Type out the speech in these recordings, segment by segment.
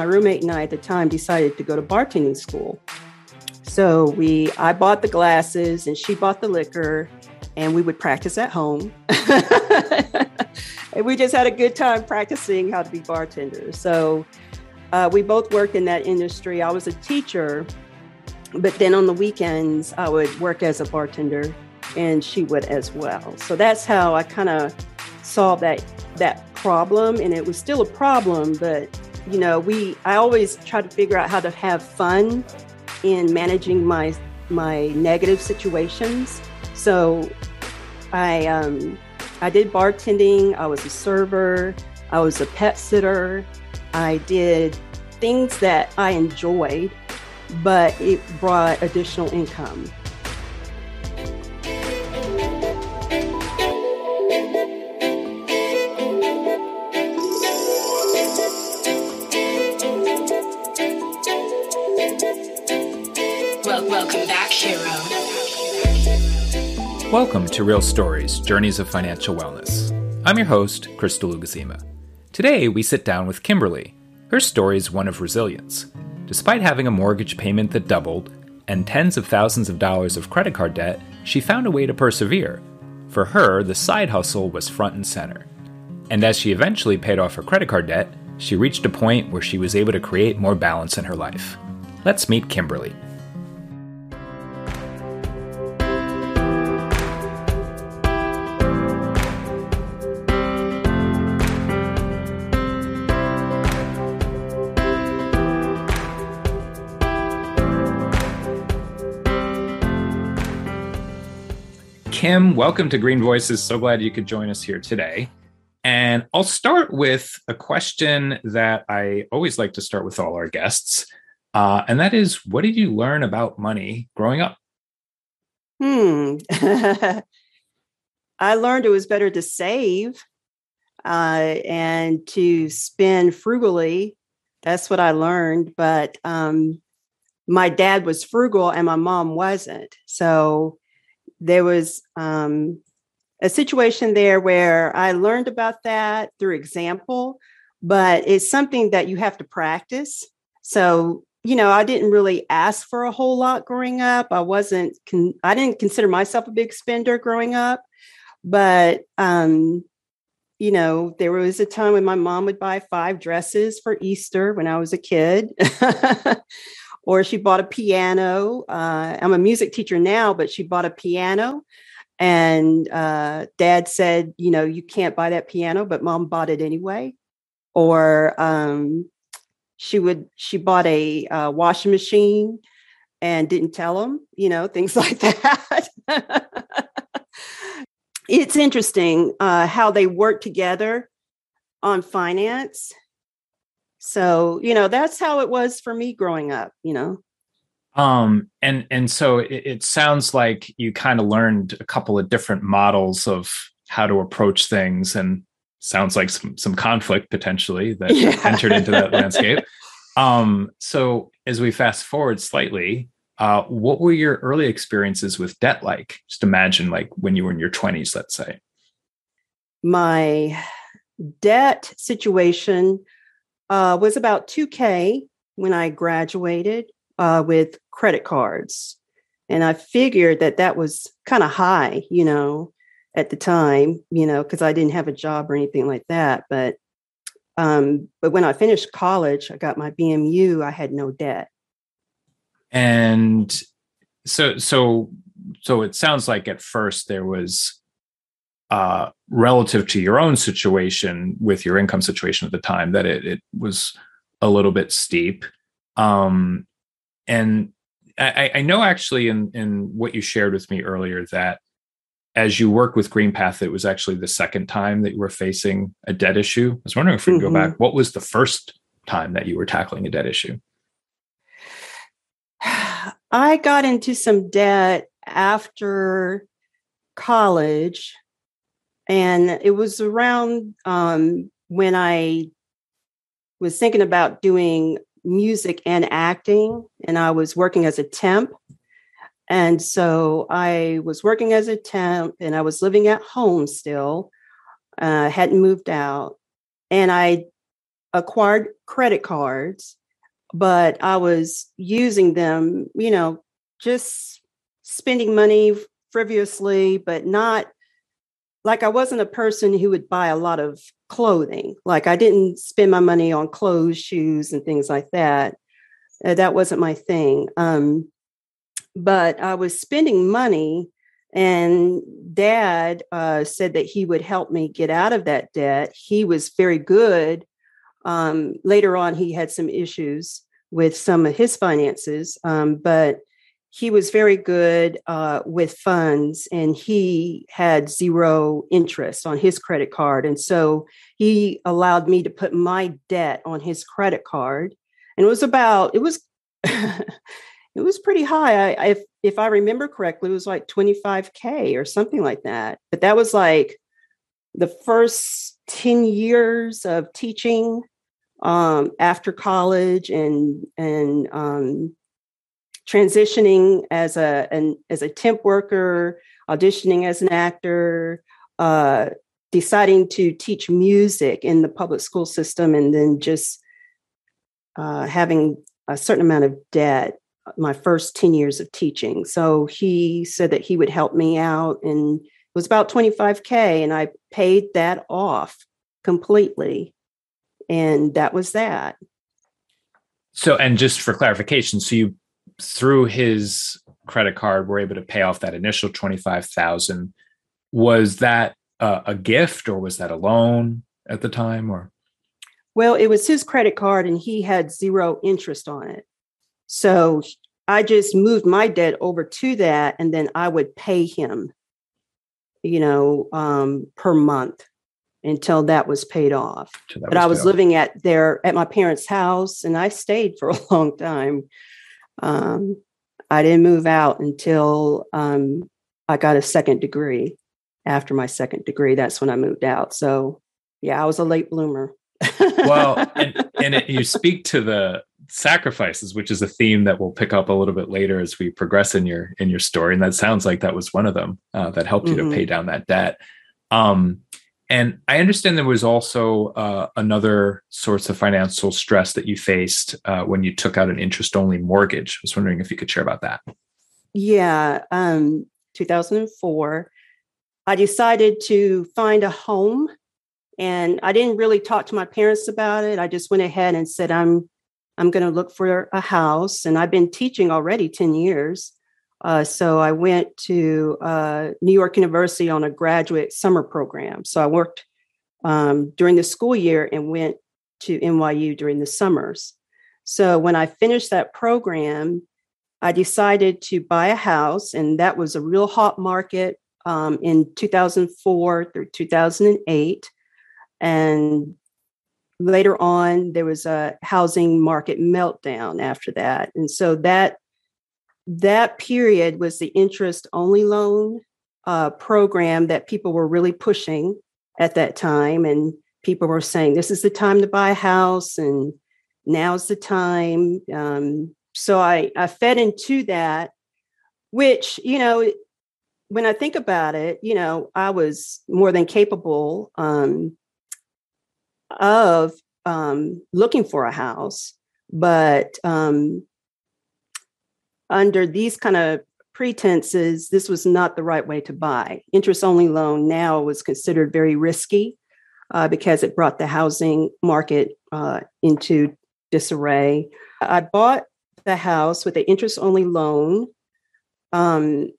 my roommate and I at the time decided to go to bartending school. So we, I bought the glasses and she bought the liquor, and we would practice at home. and we just had a good time practicing how to be bartenders. So uh, we both worked in that industry. I was a teacher, but then on the weekends, I would work as a bartender and she would as well. So that's how I kind of solved that that problem and it was still a problem, but you know, we I always try to figure out how to have fun in managing my my negative situations. So I um I did bartending, I was a server, I was a pet sitter, I did things that I enjoyed, but it brought additional income. Welcome to Real Stories Journeys of Financial Wellness. I'm your host, Crystal Lugazima. Today, we sit down with Kimberly. Her story is one of resilience. Despite having a mortgage payment that doubled and tens of thousands of dollars of credit card debt, she found a way to persevere. For her, the side hustle was front and center. And as she eventually paid off her credit card debt, she reached a point where she was able to create more balance in her life. Let's meet Kimberly. Kim, welcome to Green Voices. So glad you could join us here today. And I'll start with a question that I always like to start with all our guests. Uh, and that is what did you learn about money growing up? Hmm. I learned it was better to save uh, and to spend frugally. That's what I learned. But um, my dad was frugal and my mom wasn't. So there was um, a situation there where I learned about that through example, but it's something that you have to practice. So, you know, I didn't really ask for a whole lot growing up. I wasn't, con- I didn't consider myself a big spender growing up, but, um, you know, there was a time when my mom would buy five dresses for Easter when I was a kid. or she bought a piano. Uh, I'm a music teacher now, but she bought a piano. And uh, dad said, you know, you can't buy that piano, but mom bought it anyway. Or um, she would, she bought a uh, washing machine and didn't tell him, you know, things like that. it's interesting uh, how they work together on finance so, you know, that's how it was for me growing up, you know. Um and and so it, it sounds like you kind of learned a couple of different models of how to approach things and sounds like some some conflict potentially that yeah. entered into that landscape. Um so as we fast forward slightly, uh, what were your early experiences with debt like? Just imagine like when you were in your 20s, let's say. My debt situation uh, was about 2K when I graduated uh, with credit cards. And I figured that that was kind of high, you know, at the time, you know, because I didn't have a job or anything like that. But um, but when I finished college, I got my BMU. I had no debt. And so so so it sounds like at first there was uh, relative to your own situation with your income situation at the time that it, it was a little bit steep. Um, and I, I, know actually in, in what you shared with me earlier that as you work with GreenPath it was actually the second time that you were facing a debt issue. I was wondering if we could mm-hmm. go back. What was the first time that you were tackling a debt issue? I got into some debt after college and it was around um, when I was thinking about doing music and acting, and I was working as a temp. And so I was working as a temp and I was living at home still, uh, hadn't moved out. And I acquired credit cards, but I was using them, you know, just spending money frivolously, but not like I wasn't a person who would buy a lot of clothing. Like I didn't spend my money on clothes, shoes, and things like that. Uh, that wasn't my thing. Um, but I was spending money, and dad uh, said that he would help me get out of that debt. He was very good. Um, later on, he had some issues with some of his finances, um, but he was very good uh, with funds and he had zero interest on his credit card. And so he allowed me to put my debt on his credit card. And it was about, it was, it was pretty high. I, if, if I remember correctly, it was like 25K or something like that. But that was like the first 10 years of teaching um, after college and, and, um, transitioning as a an, as a temp worker, auditioning as an actor, uh, deciding to teach music in the public school system, and then just uh, having a certain amount of debt. My first ten years of teaching, so he said that he would help me out, and it was about twenty five k, and I paid that off completely, and that was that. So, and just for clarification, so you through his credit card we were able to pay off that initial 25,000 was that uh, a gift or was that a loan at the time or? Well it was his credit card and he had zero interest on it. So i just moved my debt over to that and then i would pay him you know um, per month until that was paid off. But i was living at there at my parents house and i stayed for a long time um, I didn't move out until um, I got a second degree. After my second degree, that's when I moved out. So, yeah, I was a late bloomer. well, and, and it, you speak to the sacrifices, which is a theme that we'll pick up a little bit later as we progress in your in your story. And that sounds like that was one of them uh, that helped you mm-hmm. to pay down that debt. Um, and I understand there was also uh, another source of financial stress that you faced uh, when you took out an interest only mortgage. I was wondering if you could share about that. Yeah, um, 2004, I decided to find a home. And I didn't really talk to my parents about it. I just went ahead and said, I'm I'm going to look for a house. And I've been teaching already 10 years. Uh, so I went to uh, New York University on a graduate summer program. So I worked um, during the school year and went to NYU during the summers. So when I finished that program, I decided to buy a house, and that was a real hot market um, in 2004 through 2008. And later on, there was a housing market meltdown after that. And so that that period was the interest only loan uh, program that people were really pushing at that time. And people were saying, this is the time to buy a house and now's the time. Um, so I, I fed into that, which, you know, when I think about it, you know, I was more than capable um, of um, looking for a house, but um, under these kind of pretenses, this was not the right way to buy. Interest only loan now was considered very risky uh, because it brought the housing market uh, into disarray. I bought the house with an interest only loan. Um,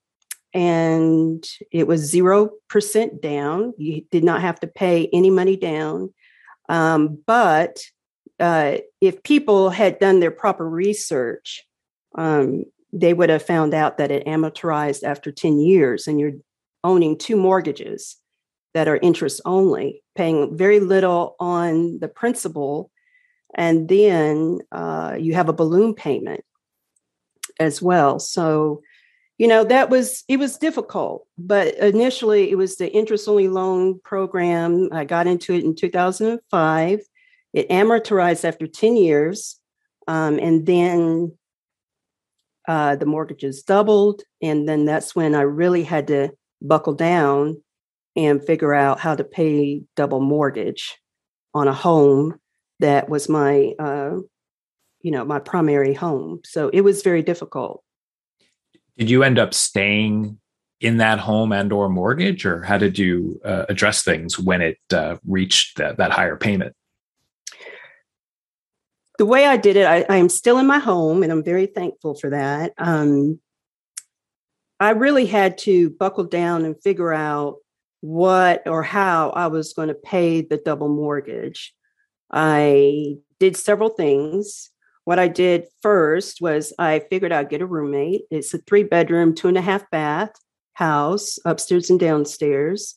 and it was 0% down. You did not have to pay any money down. Um, but uh, if people had done their proper research, um, they would have found out that it amortized after 10 years and you're owning two mortgages that are interest only, paying very little on the principal. And then uh, you have a balloon payment as well. So, you know, that was, it was difficult, but initially it was the interest only loan program. I got into it in 2005. It amortized after 10 years. Um, and then uh, the mortgages doubled. And then that's when I really had to buckle down and figure out how to pay double mortgage on a home that was my uh, you know my primary home so it was very difficult did you end up staying in that home and or mortgage or how did you uh, address things when it uh, reached that, that higher payment the way i did it I, I, am still in my home and i'm very thankful for that um, i really had to buckle down and figure out what or how i was going to pay the double mortgage i did several things what I did first was I figured I'd get a roommate. It's a three bedroom, two and a half bath house, upstairs and downstairs.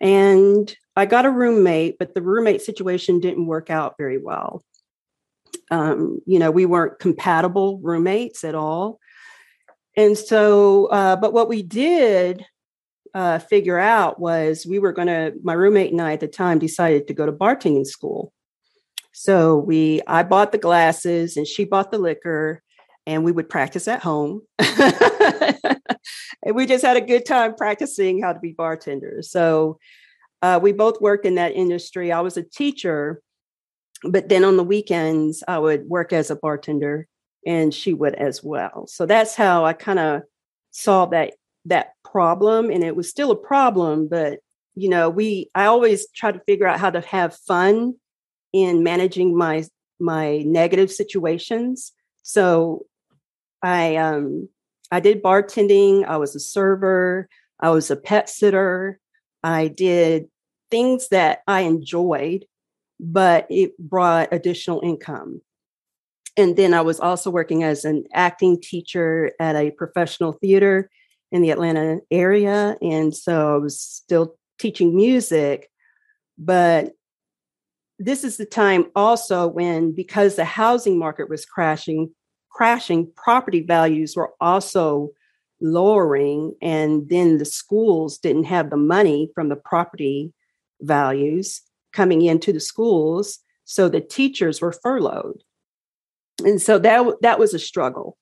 And I got a roommate, but the roommate situation didn't work out very well. Um, you know, we weren't compatible roommates at all. And so, uh, but what we did uh, figure out was we were going to, my roommate and I at the time decided to go to bartending school. So we, I bought the glasses and she bought the liquor, and we would practice at home. and we just had a good time practicing how to be bartenders. So uh, we both worked in that industry. I was a teacher, but then on the weekends I would work as a bartender, and she would as well. So that's how I kind of saw that that problem, and it was still a problem, but you know, we I always try to figure out how to have fun in managing my my negative situations. So I um I did bartending, I was a server, I was a pet sitter, I did things that I enjoyed, but it brought additional income. And then I was also working as an acting teacher at a professional theater in the Atlanta area. And so I was still teaching music, but this is the time also when because the housing market was crashing crashing property values were also lowering and then the schools didn't have the money from the property values coming into the schools so the teachers were furloughed and so that that was a struggle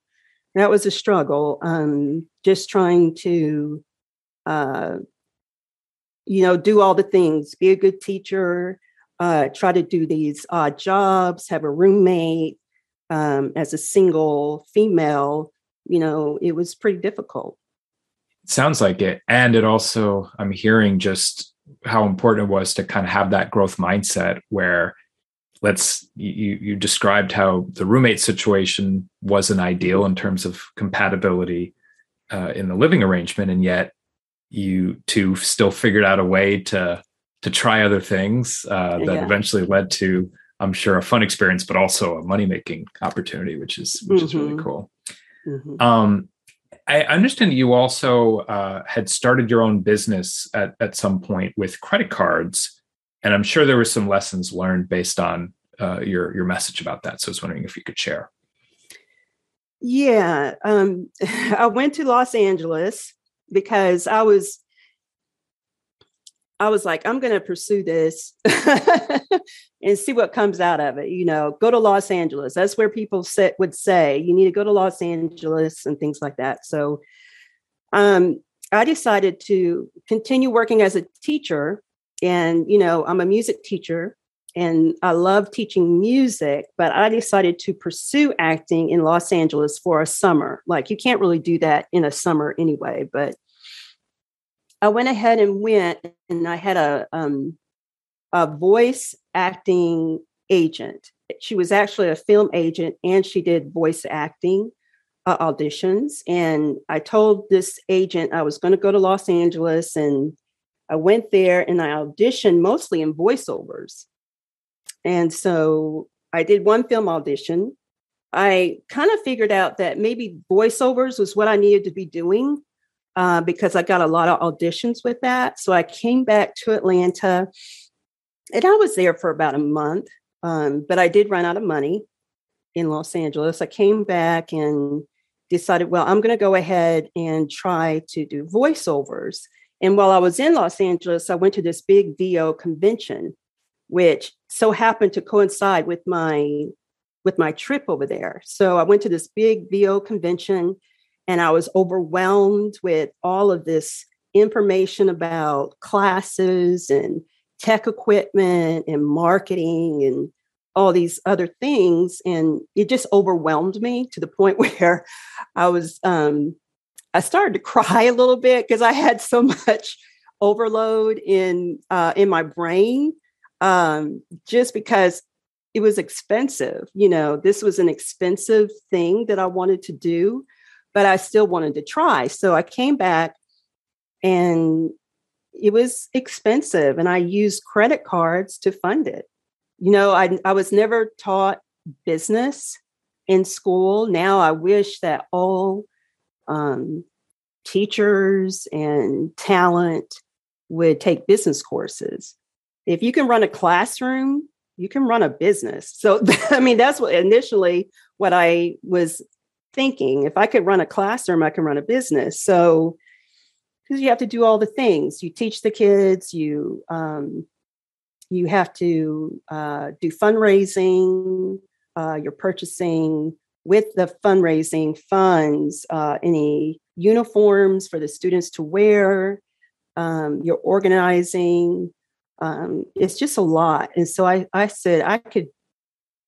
that was a struggle um, just trying to uh, you know do all the things be a good teacher uh, try to do these odd jobs, have a roommate. Um, as a single female, you know, it was pretty difficult. Sounds like it. And it also, I'm hearing just how important it was to kind of have that growth mindset where let's you you described how the roommate situation wasn't ideal in terms of compatibility uh, in the living arrangement and yet you two still figured out a way to to try other things uh, that yeah. eventually led to, I'm sure, a fun experience, but also a money making opportunity, which is which mm-hmm. is really mm-hmm. cool. Mm-hmm. Um, I understand you also uh, had started your own business at at some point with credit cards, and I'm sure there were some lessons learned based on uh, your your message about that. So I was wondering if you could share. Yeah, um, I went to Los Angeles because I was I was like, I'm going to pursue this and see what comes out of it. You know, go to Los Angeles. That's where people sit, would say you need to go to Los Angeles and things like that. So, um, I decided to continue working as a teacher. And, you know, I'm a music teacher and I love teaching music, but I decided to pursue acting in Los Angeles for a summer. Like, you can't really do that in a summer anyway, but I went ahead and went, and I had a um, a voice acting agent. She was actually a film agent, and she did voice acting uh, auditions. And I told this agent I was going to go to Los Angeles, and I went there and I auditioned mostly in voiceovers. And so I did one film audition. I kind of figured out that maybe voiceovers was what I needed to be doing uh, because I got a lot of auditions with that. So I came back to Atlanta and I was there for about a month, um, but I did run out of money in Los Angeles. I came back and decided, well, I'm going to go ahead and try to do voiceovers. And while I was in Los Angeles, I went to this big VO convention, which so happened to coincide with my with my trip over there. So I went to this big VO convention and I was overwhelmed with all of this information about classes and tech equipment and marketing and all these other things. And it just overwhelmed me to the point where i was um i started to cry a little bit because i had so much overload in uh in my brain um just because it was expensive you know this was an expensive thing that i wanted to do but i still wanted to try. So i came back and it was expensive and i used credit cards to fund it. You know i, I was never taught business in school. Now i wish that all um, teachers and talent would take business courses. If you can run a classroom you can run a business. So i mean that's what initially what i was thinking if i could run a classroom i can run a business so because you have to do all the things. You teach the kids. You um, you have to uh, do fundraising. Uh, you're purchasing with the fundraising funds uh, any uniforms for the students to wear. Um, you're organizing. Um, it's just a lot. And so I, I said I could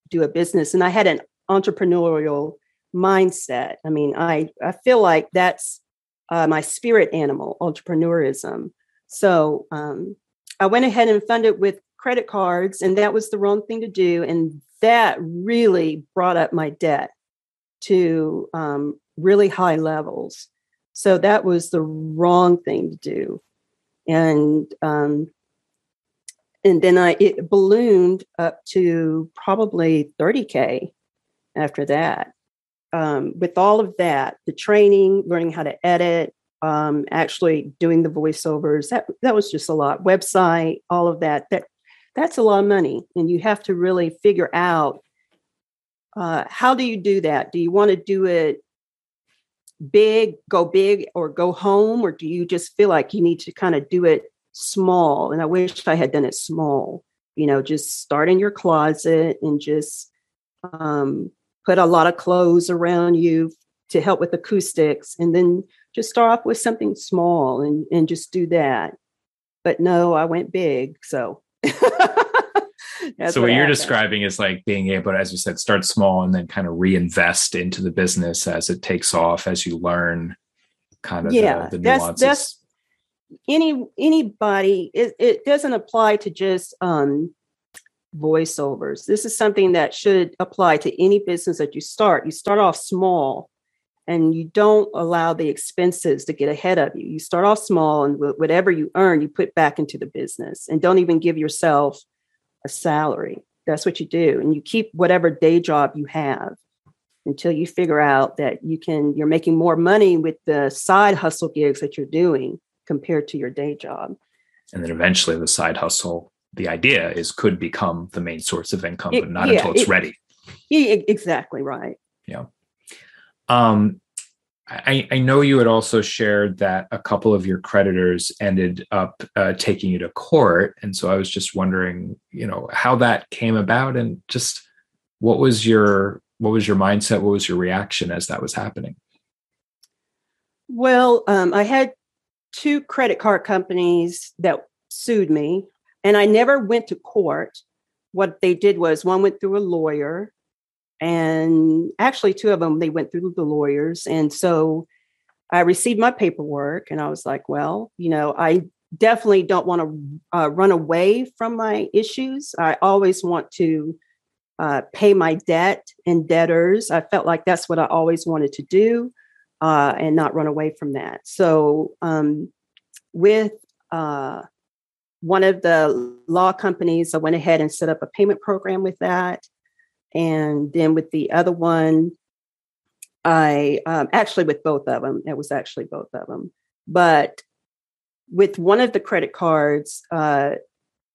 do a business, and I had an entrepreneurial mindset. I mean, I I feel like that's uh, my spirit animal, entrepreneurism. So um, I went ahead and funded with credit cards, and that was the wrong thing to do. And that really brought up my debt to um, really high levels. So that was the wrong thing to do. And um, and then I it ballooned up to probably 30k after that um, with all of that, the training, learning how to edit, um, actually doing the voiceovers, that that was just a lot. Website, all of that. That that's a lot of money, and you have to really figure out uh, how do you do that. Do you want to do it big, go big, or go home, or do you just feel like you need to kind of do it small? And I wish I had done it small. You know, just start in your closet and just um, put a lot of clothes around you to help with acoustics and then just start off with something small and, and just do that. But no i went big so so what, you're describing is like being able to as you said start small and then kind of reinvest into the business as it takes off as you learn kind of yeah the, the that's that's any anybody it, it doesn't apply to just um voiceovers. This is something that should apply to any business that you start. You start off small and you don't allow the expenses to get ahead of you. You start off small and whatever you earn, you put back into the business and don't even give yourself a salary. That's what you do. And you keep whatever day job you have until you figure out that you can you're making more money with the side hustle gigs that you're doing compared to your day job. And then eventually the side hustle the idea is could become the main source of income, it, but not yeah, until it's it, ready. Yeah, exactly right. Yeah. Um, I, I, know you had also shared that a couple of your creditors ended up uh, taking you to court, and so I was just wondering, you know, how that came about, and just what was your what was your mindset, what was your reaction as that was happening? Well, um, I had two credit card companies that sued me and I never went to court. What they did was one went through a lawyer, and actually, two of them they went through the lawyers. And so I received my paperwork, and I was like, well, you know, I definitely don't want to uh, run away from my issues. I always want to uh, pay my debt and debtors. I felt like that's what I always wanted to do uh, and not run away from that. So, um, with uh, one of the law companies, I went ahead and set up a payment program with that. And then with the other one, I um, actually with both of them, it was actually both of them. But with one of the credit cards, uh,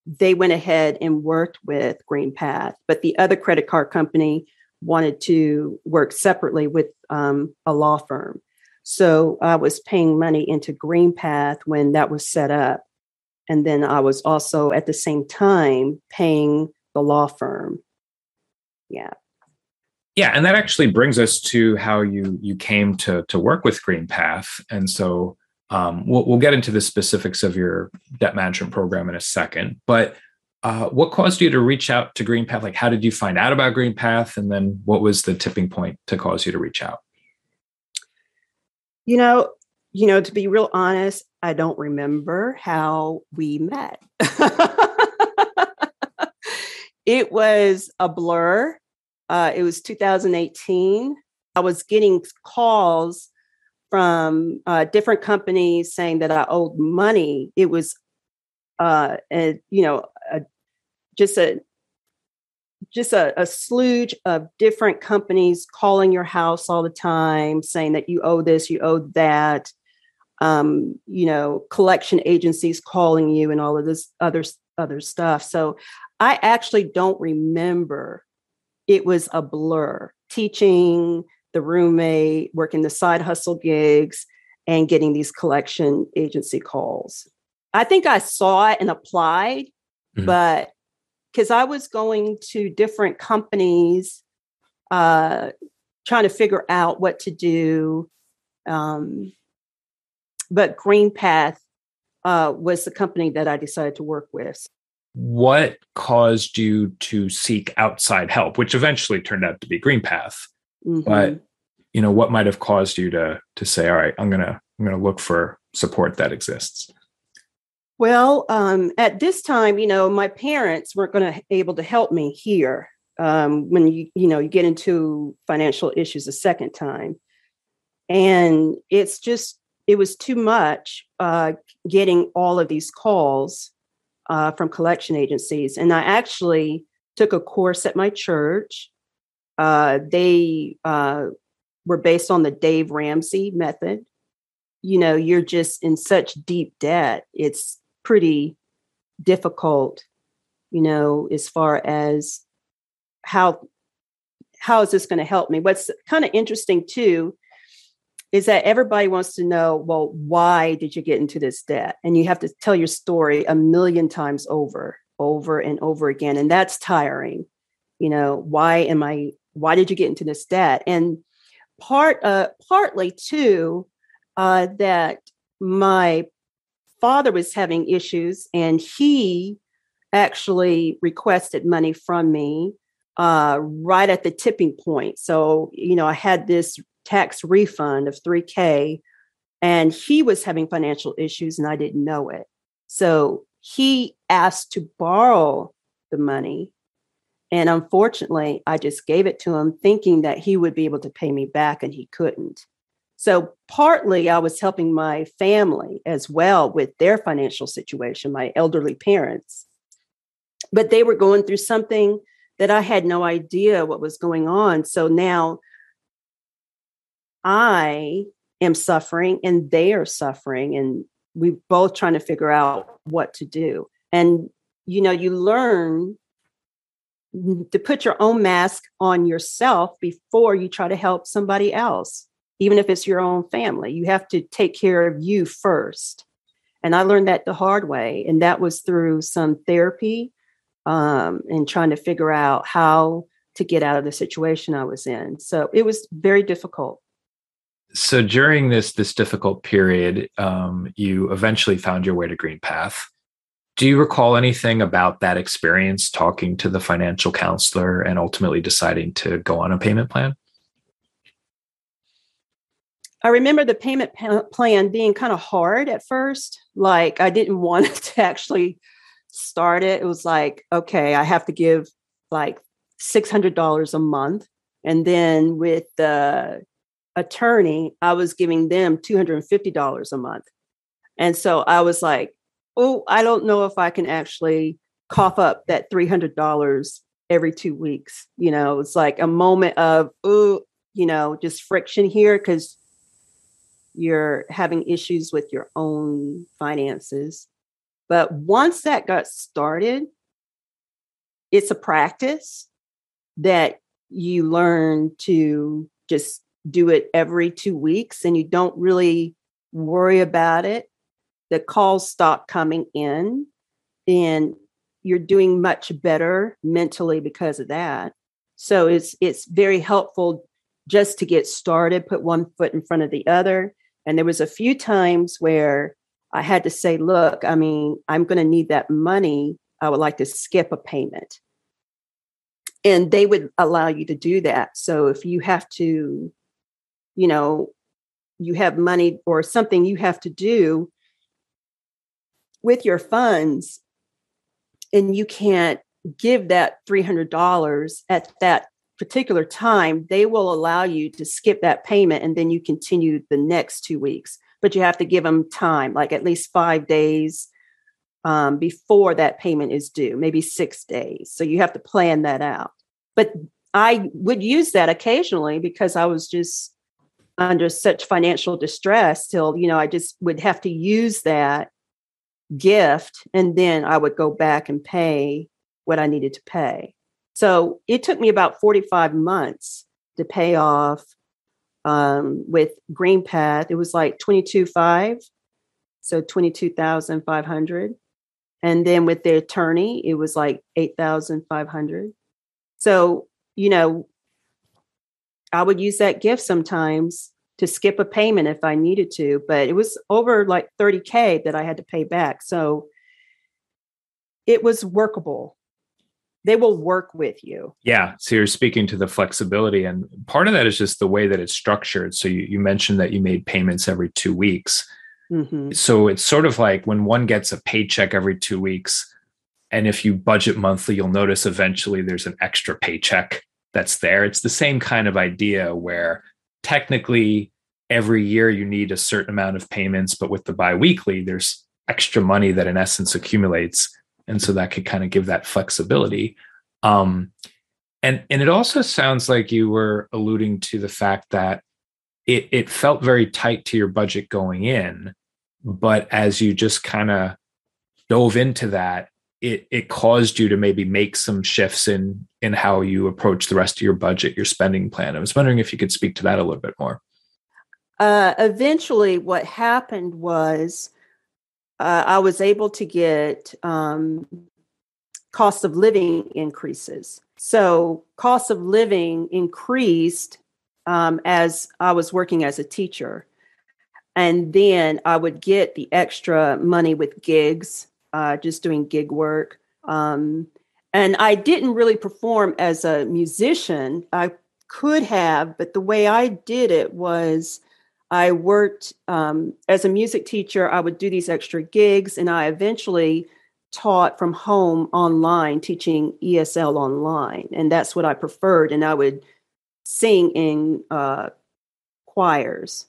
they went ahead and worked with GreenPath, but the other credit card company wanted to work separately with um, a law firm. So I was paying money into GreenPath when that was set up. And then I was also at the same time paying the law firm. Yeah. Yeah, and that actually brings us to how you you came to to work with GreenPath, and so um, we'll we'll get into the specifics of your debt management program in a second. But uh, what caused you to reach out to GreenPath? Like, how did you find out about GreenPath? And then what was the tipping point to cause you to reach out? You know, you know, to be real honest, I don't remember how we met. it was a blur. Uh, it was 2018. I was getting calls from uh, different companies saying that I owed money. It was, uh, a, you know, a, just a just a, a sludge of different companies calling your house all the time, saying that you owe this, you owe that. Um, you know, collection agencies calling you and all of this other other stuff. So I actually don't remember. It was a blur. Teaching the roommate, working the side hustle gigs, and getting these collection agency calls. I think I saw it and applied, mm-hmm. but because I was going to different companies, uh, trying to figure out what to do. Um, but GreenPath uh, was the company that I decided to work with. What caused you to seek outside help, which eventually turned out to be GreenPath? Mm-hmm. But you know, what might have caused you to to say, "All right, I'm gonna I'm gonna look for support that exists." Well, um, at this time, you know, my parents weren't going to able to help me here. Um, when you you know you get into financial issues a second time, and it's just it was too much uh, getting all of these calls uh, from collection agencies, and I actually took a course at my church. Uh, they uh, were based on the Dave Ramsey method. You know, you're just in such deep debt. It's pretty difficult, you know, as far as how how is this going to help me? What's kind of interesting too is that everybody wants to know, well, why did you get into this debt? And you have to tell your story a million times over, over and over again. And that's tiring. You know, why am I, why did you get into this debt? And part, uh, partly too, uh, that my father was having issues and he actually requested money from me uh, right at the tipping point. So, you know, I had this tax refund of 3K and he was having financial issues and I didn't know it. So he asked to borrow the money. And unfortunately, I just gave it to him thinking that he would be able to pay me back and he couldn't. So, partly I was helping my family as well with their financial situation, my elderly parents. But they were going through something that I had no idea what was going on. So now I am suffering and they are suffering, and we both trying to figure out what to do. And, you know, you learn to put your own mask on yourself before you try to help somebody else even if it's your own family. You have to take care of you first. And I learned that the hard way. And that was through some therapy um, and trying to figure out how to get out of the situation I was in. So it was very difficult. So during this this difficult period, um, you eventually found your way to GreenPath. Do you recall anything about that experience talking to the financial counselor and ultimately deciding to go on a payment plan? I remember the payment plan being kind of hard at first. Like I didn't want to actually start it. It was like, okay, I have to give like $600 a month. And then with the attorney, I was giving them $250 a month. And so I was like, oh, I don't know if I can actually cough up that $300 every two weeks. You know, it's like a moment of, oh, you know, just friction here because you're having issues with your own finances. But once that got started, it's a practice that you learn to just do it every two weeks and you don't really worry about it. The calls stop coming in and you're doing much better mentally because of that. So it's it's very helpful just to get started, put one foot in front of the other and there was a few times where I had to say, look, I mean, I'm going to need that money I would like to skip a payment. And they would allow you to do that. So if you have to, you know, you have money or something you have to do with your funds and you can't give that $300 at that particular time, they will allow you to skip that payment and then you continue the next two weeks. But you have to give them time, like at least five days um, before that payment is due, maybe six days. So you have to plan that out. But I would use that occasionally because I was just under such financial distress till, you know, I just would have to use that gift and then I would go back and pay what I needed to pay. So it took me about 45 months to pay off um, with GreenPath. It was like 22.5, so 22,500. And then with the attorney, it was like 8,500. So, you know, I would use that gift sometimes to skip a payment if I needed to, but it was over like 30K that I had to pay back. So it was workable they will work with you. Yeah. So you're speaking to the flexibility. And part of that is just the way that it's structured. So you, you mentioned that you made payments every two weeks. Mm-hmm. So it's sort of like when one gets a paycheck every two weeks. And if you budget monthly, you'll notice eventually there's an extra paycheck that's there. It's the same kind of idea where technically every year you need a certain amount of payments, but with the biweekly, there's extra money that in essence accumulates and so that could kind of give that flexibility um, and and it also sounds like you were alluding to the fact that it it felt very tight to your budget going in but as you just kind of dove into that it it caused you to maybe make some shifts in in how you approach the rest of your budget your spending plan i was wondering if you could speak to that a little bit more uh, eventually what happened was uh, I was able to get um, cost of living increases. So, cost of living increased um, as I was working as a teacher. And then I would get the extra money with gigs, uh, just doing gig work. Um, and I didn't really perform as a musician. I could have, but the way I did it was I worked um, as a music teacher. I would do these extra gigs, and I eventually taught from home online, teaching ESL online, and that's what I preferred. And I would sing in uh, choirs.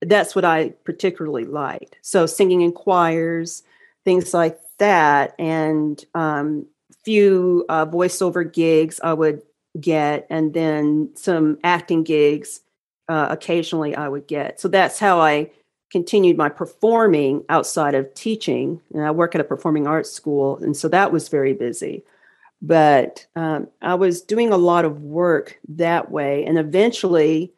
That's what I particularly liked. So singing in choirs, things like that, and um, few uh, voiceover gigs I would get, and then some acting gigs uh, occasionally I would get. So that's how I continued my performing outside of teaching. And I work at a performing arts school, and so that was very busy. But um, I was doing a lot of work that way, and eventually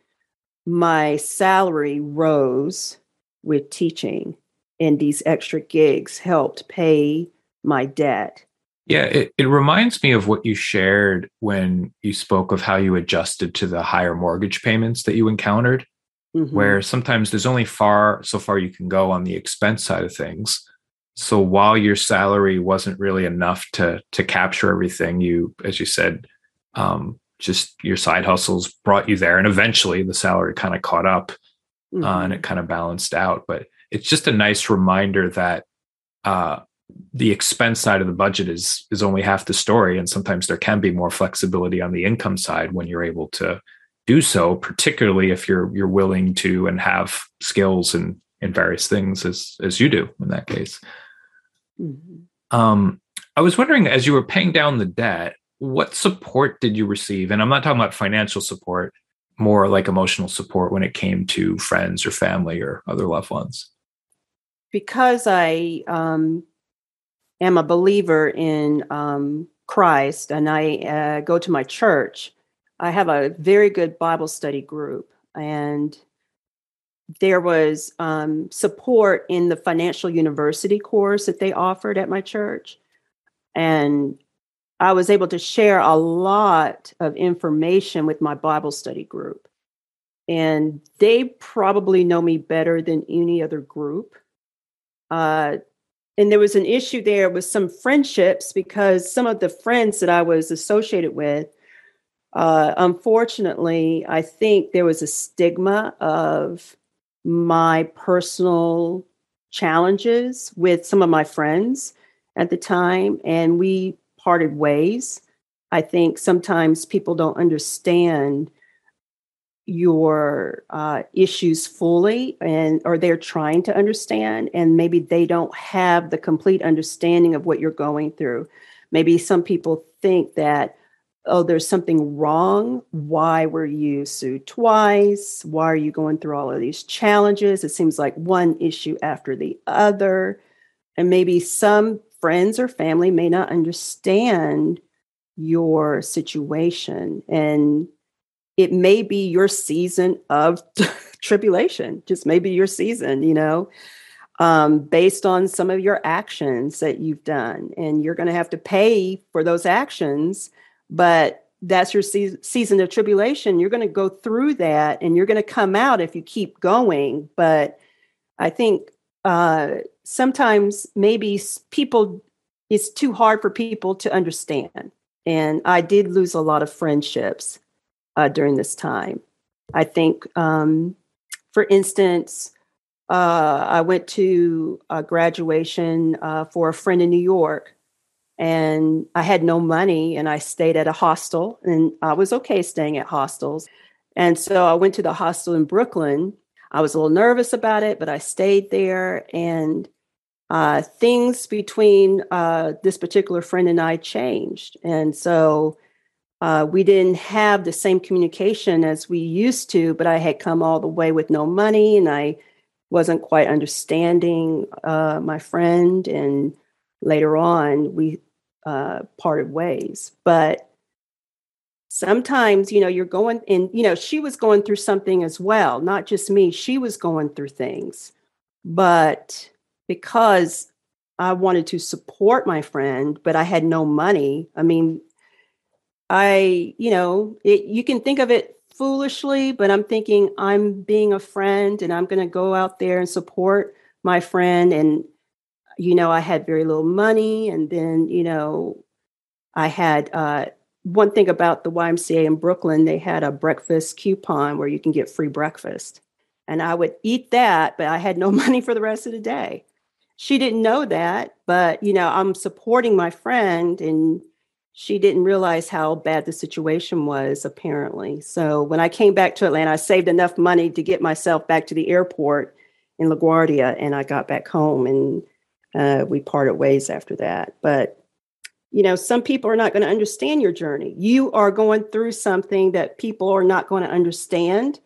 my salary rose with teaching, and these extra gigs helped pay my debt. Yeah, it, it reminds me of what you shared when you spoke of how you adjusted to the higher mortgage payments that you encountered, mm-hmm. where sometimes there's only far so far you can go on the expense side of things. So while your salary wasn't really enough to to capture everything, you, as you said, um, just your side hustles brought you there, and eventually the salary kind of caught up, mm-hmm. uh, and it kind of balanced out. But it's just a nice reminder that uh, the expense side of the budget is is only half the story and sometimes there can be more flexibility on the income side when you're able to do so particularly if you're you're willing to and have skills in in various things as as you do in that case. Mm-hmm. um i was wondering as you were paying down the debt what support did you receive? And i'm not talking about financial support more like emotional support when it came to friends or family or other loved ones because i um am a believer in um, Christ and I uh, go to my church, I have a very good Bible study group. And there was um, support in the financial university course that they offered at my church. And I was able to share a lot of information with my Bible study group. And they probably know me better than any other group. Uh, and there was an issue there with some friendships because some of the friends that I was associated with, uh, unfortunately, I think there was a stigma of my personal challenges with some of my friends at the time, and we parted ways. I think sometimes people don't understand your uh, issues fully and or they're trying to understand and maybe they don't have the complete understanding of what you're going through. Maybe some people think that oh there's something wrong. Why were you sued twice? Why are you going through all of these challenges? It seems like one issue after the other. And maybe some friends or family may not understand your situation. And it may be your season of tribulation, just maybe your season, you know, um, based on some of your actions that you've done. And you're going to have to pay for those actions, but that's your se- season of tribulation. You're going to go through that and you're going to come out if you keep going. But I think uh, sometimes maybe people, it's too hard for people to understand. And I did lose a lot of friendships uh, during this time. I think, um, for instance, uh, I went to a graduation uh, for a friend in New York, and I had no money, and I stayed at a hostel, and I was okay staying at hostels. And so I went to the hostel in Brooklyn. I was a little nervous about it, but I stayed there, and uh, things between uh, this particular friend and I changed. And so uh, we didn't have the same communication as we used to, but I had come all the way with no money and I wasn't quite understanding uh, my friend. And later on, we uh, parted ways. But sometimes, you know, you're going, and, you know, she was going through something as well, not just me. She was going through things. But because I wanted to support my friend, but I had no money, I mean, I, you know, it, you can think of it foolishly, but I'm thinking I'm being a friend and I'm going to go out there and support my friend. And, you know, I had very little money. And then, you know, I had uh, one thing about the YMCA in Brooklyn, they had a breakfast coupon where you can get free breakfast. And I would eat that, but I had no money for the rest of the day. She didn't know that, but, you know, I'm supporting my friend and, she didn't realize how bad the situation was, apparently. So when I came back to Atlanta, I saved enough money to get myself back to the airport in LaGuardia, and I got back home, and uh, we parted ways after that. But you know, some people are not going to understand your journey. You are going through something that people are not going to understand,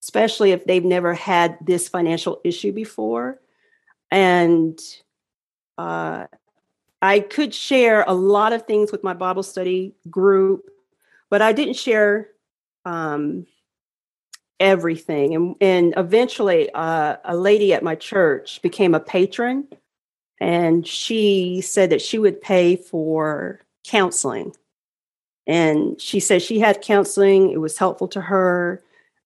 especially if they've never had this financial issue before. And uh, I could share a lot of things with my Bible study group, but I didn't share um, everything. And, and eventually, uh, a lady at my church became a patron, and she said that she would pay for counseling. And she said she had counseling, it was helpful to her,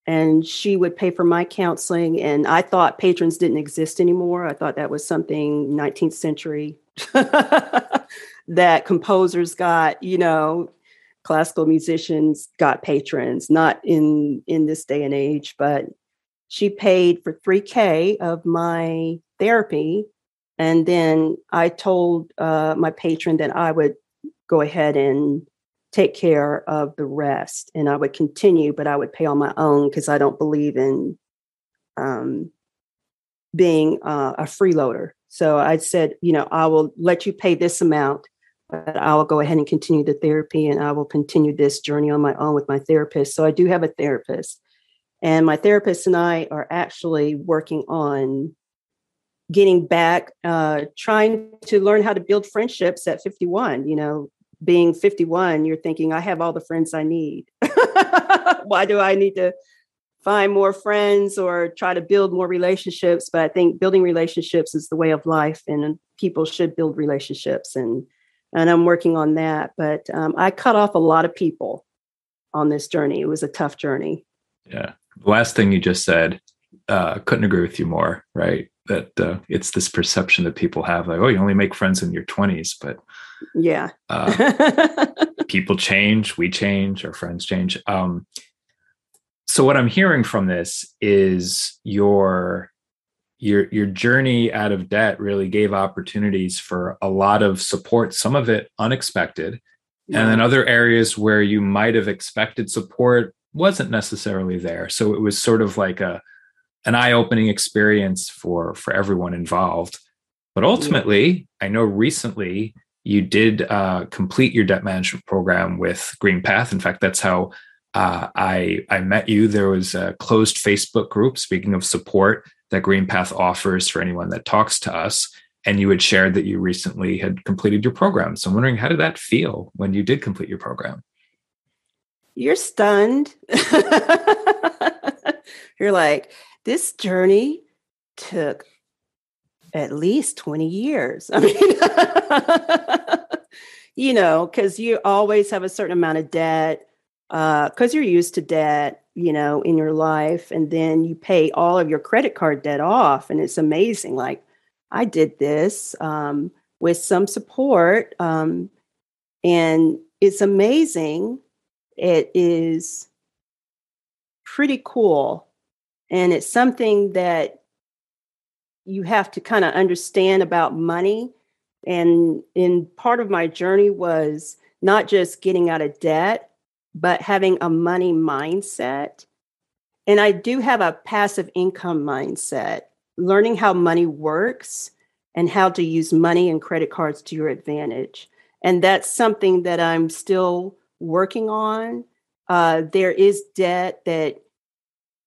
and she would pay for my counseling. And I thought patrons didn't exist anymore. I thought that was something 19th century that composers got, you know, classical musicians got patrons, not in in this day and age, but she paid for 3K of my therapy. And then I told uh, my patron that I would go ahead and take care of the rest and I would continue, but I would pay on my own because I don't believe in um, being uh, a freeloader. So I said, you know, I will let you pay this amount, but I will go ahead and continue the therapy and I will continue this journey on my own with my therapist. So I do have a therapist. And my therapist and I are actually working on getting back, uh, trying to learn how to build friendships at 51. You know, being 51, you're thinking, I have all the friends I need. Why do I need to find more friends or try to build more relationships. But I think building relationships is the way of life, and people should build relationships. And and I'm working on that. But um, I cut off a lot of people on this journey. It was a tough journey. Yeah. The last thing you just said, uh, couldn't agree with you more. Right. that uh, it's this perception that people have like, oh, you only make friends in your 20s, but yeah, uh, people change, we change, our friends change. Um, so what I'm hearing from this is your your your journey out of debt really gave opportunities for a lot of support, some of it unexpected, yeah. and then other areas where you might have expected support wasn't necessarily there. So it was sort of like a an eye-opening experience for for everyone involved. But ultimately, yeah. I know recently you did uh, complete your debt management program with GreenPath. In fact, that's how uh, I I met you. There was a closed Facebook group. Speaking of support, that GreenPath offers for anyone that talks to us, and you had shared that you recently had completed your program. So I'm wondering, how did that feel when you did complete your program? You're stunned. You're like, this journey took at least 20 years. I mean, you know, because you always have a certain amount of debt because uh, you're used to debt, you know, in your life. And then you pay all of your credit card debt off. And it's amazing. Like, I did this um, with some support. Um, and it's amazing. It is pretty cool and it's something that you have to kind of understand about money. And in part of my journey was not just getting out of debt, but having a money mindset. And I do have a passive income mindset, learning how money works and how to use money and credit cards to your advantage. And that's something that I'm still working on. Uh, there is debt that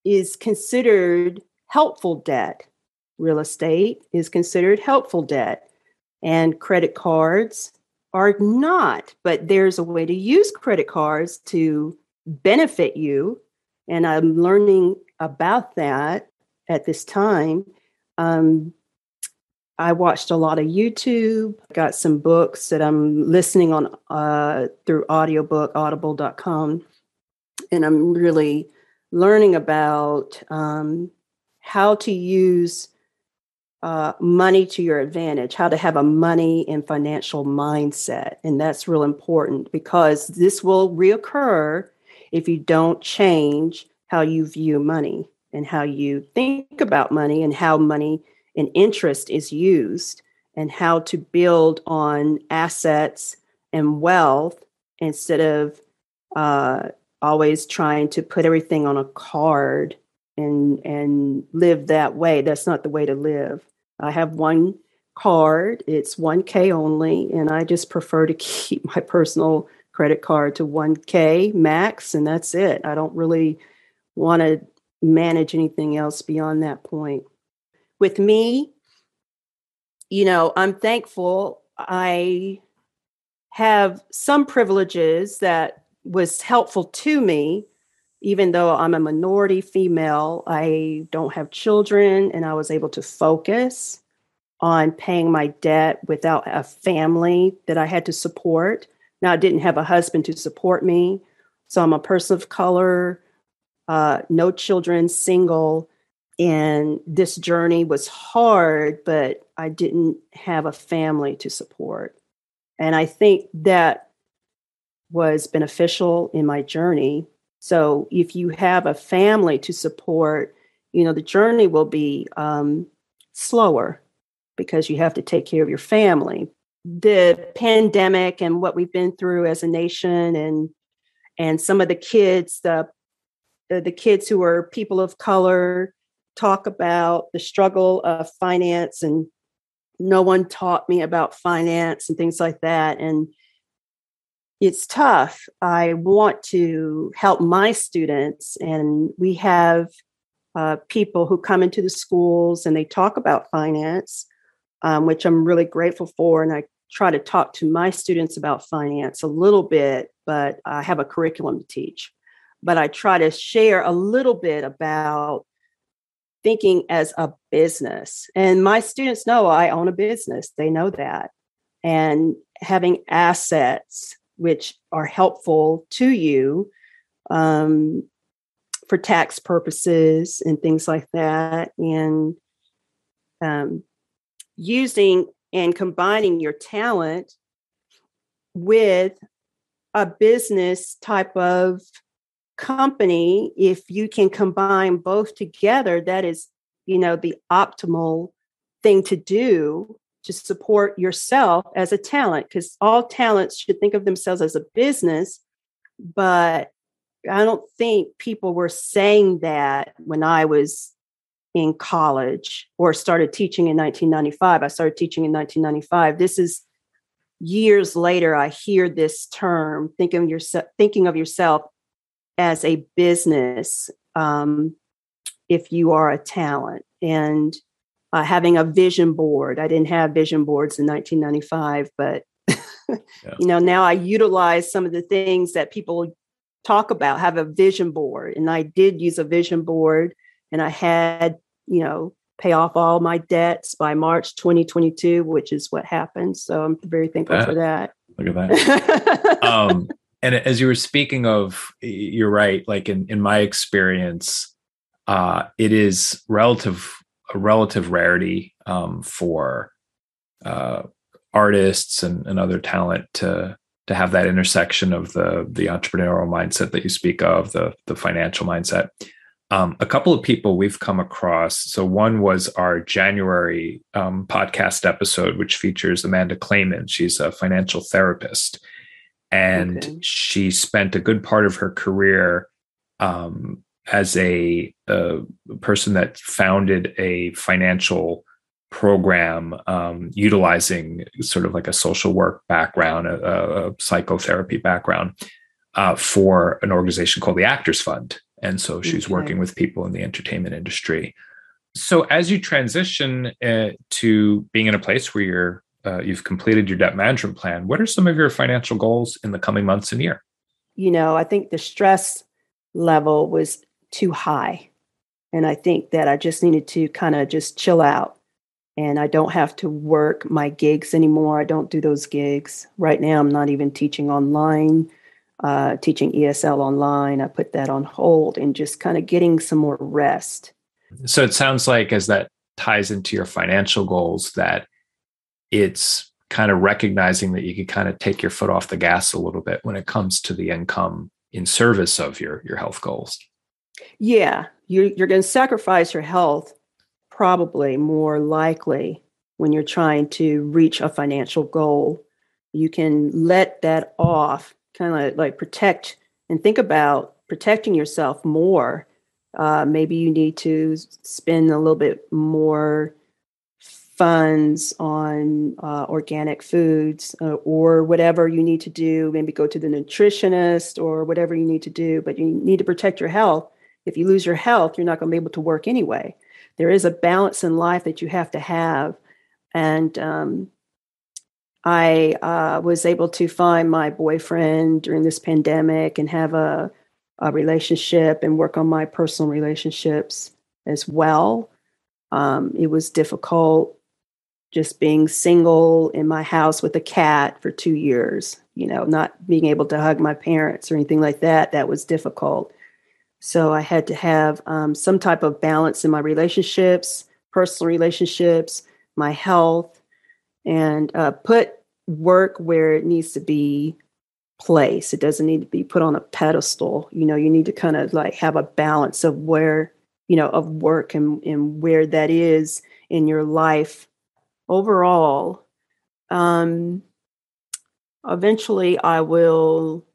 is considered helpful debt. Real estate is considered helpful debt, and credit cards are not. But there's a way to use credit cards to benefit you. And I'm learning about that at this time. Um, I watched a lot of YouTube, got some books that I'm listening on uh, through audiobook, audible.com. And I'm really learning about um, how to use uh, money to your advantage, how to have a money and financial mindset. And that's real important because this will reoccur if you don't change how you view money and how you think about money and how money and interest is used and how to build on assets and wealth instead of uh, always trying to put everything on a card and and live that way. That's not the way to live. I have one card. It's 1K only, and I just prefer to keep my personal credit card to 1K max, and that's it. I don't really want to manage anything else beyond that point. With me, you know, I'm thankful I have some privileges that was helpful to me even though I'm a minority female, I don't have children, and I was able to focus on paying my debt without a family that I had to support. Now, I didn't have a husband to support me, so I'm a person of color, uh, no children, single, and this journey was hard, but I didn't have a family to support. And I think that was beneficial in my journey. So if you have a family to support, you know, the journey will be um, slower because you have to take care of your family. The pandemic and what we've been through as a nation and and some of the kids, the the kids who are people of color talk about the struggle of finance and no one taught me about finance and things like that and it's tough. I want to help my students, and we have uh, people who come into the schools and they talk about finance, um, which I'm really grateful for. And I try to talk to my students about finance a little bit, but I have a curriculum to teach. But I try to share a little bit about thinking as a business. And my students know I own a business, they know that. And having assets which are helpful to you um, for tax purposes and things like that. And um, using and combining your talent with a business type of company if you can combine both together that is you know the optimal thing to do to support yourself as a talent because all talents should think of themselves as a business but i don't think people were saying that when i was in college or started teaching in 1995 i started teaching in 1995 this is years later i hear this term thinking of yourself thinking of yourself as a business um, if you are a talent. And uh, having a vision board. I didn't have vision boards in 1995, but yeah. you know now I utilize some of the things that people talk about. Have a vision board, and I did use a vision board, and I had you know pay off all my debts by March 2022, which is what happened. So I'm very thankful that, for that. Look at that. um, and as you were speaking of, you're right. Like in in my experience, uh, it is relative a relative rarity um, for uh, artists and, and other talent to to have that intersection of the the entrepreneurial mindset that you speak of, the the financial mindset. Um, a couple of people we've come across. So one was our January um, podcast episode, which features Amanda Clayman. She's a financial therapist, and okay. she spent a good part of her career um, as a, a, person that founded a financial program um, utilizing sort of like a social work background, a, a psychotherapy background uh, for an organization called the Actors Fund. And so she's okay. working with people in the entertainment industry. So as you transition uh, to being in a place where you're uh, you've completed your debt management plan, what are some of your financial goals in the coming months and year? You know, I think the stress level was too high. And I think that I just needed to kind of just chill out. And I don't have to work my gigs anymore. I don't do those gigs. Right now, I'm not even teaching online, uh, teaching ESL online. I put that on hold and just kind of getting some more rest. So it sounds like, as that ties into your financial goals, that it's kind of recognizing that you can kind of take your foot off the gas a little bit when it comes to the income in service of your your health goals. Yeah, you're, you're going to sacrifice your health probably more likely when you're trying to reach a financial goal. You can let that off, kind of like protect and think about protecting yourself more. Uh, maybe you need to spend a little bit more funds on uh, organic foods uh, or whatever you need to do. Maybe go to the nutritionist or whatever you need to do, but you need to protect your health if you lose your health, you're not going to be able to work anyway. There is a balance in life that you have to have. And um, I uh, was able to find my boyfriend during this pandemic and have a, a relationship and work on my personal relationships as well. Um, it was difficult just being single in my house with a cat for two years, you know, not being able to hug my parents or anything like that. That was difficult. So I had to have um, some type of balance in my relationships, personal relationships, my health, and uh, put work where it needs to be placed. It doesn't need to be put on a pedestal. You know, you need to kind of like have a balance of where, you know, of work and, and where that is in your life overall. Um, eventually, I will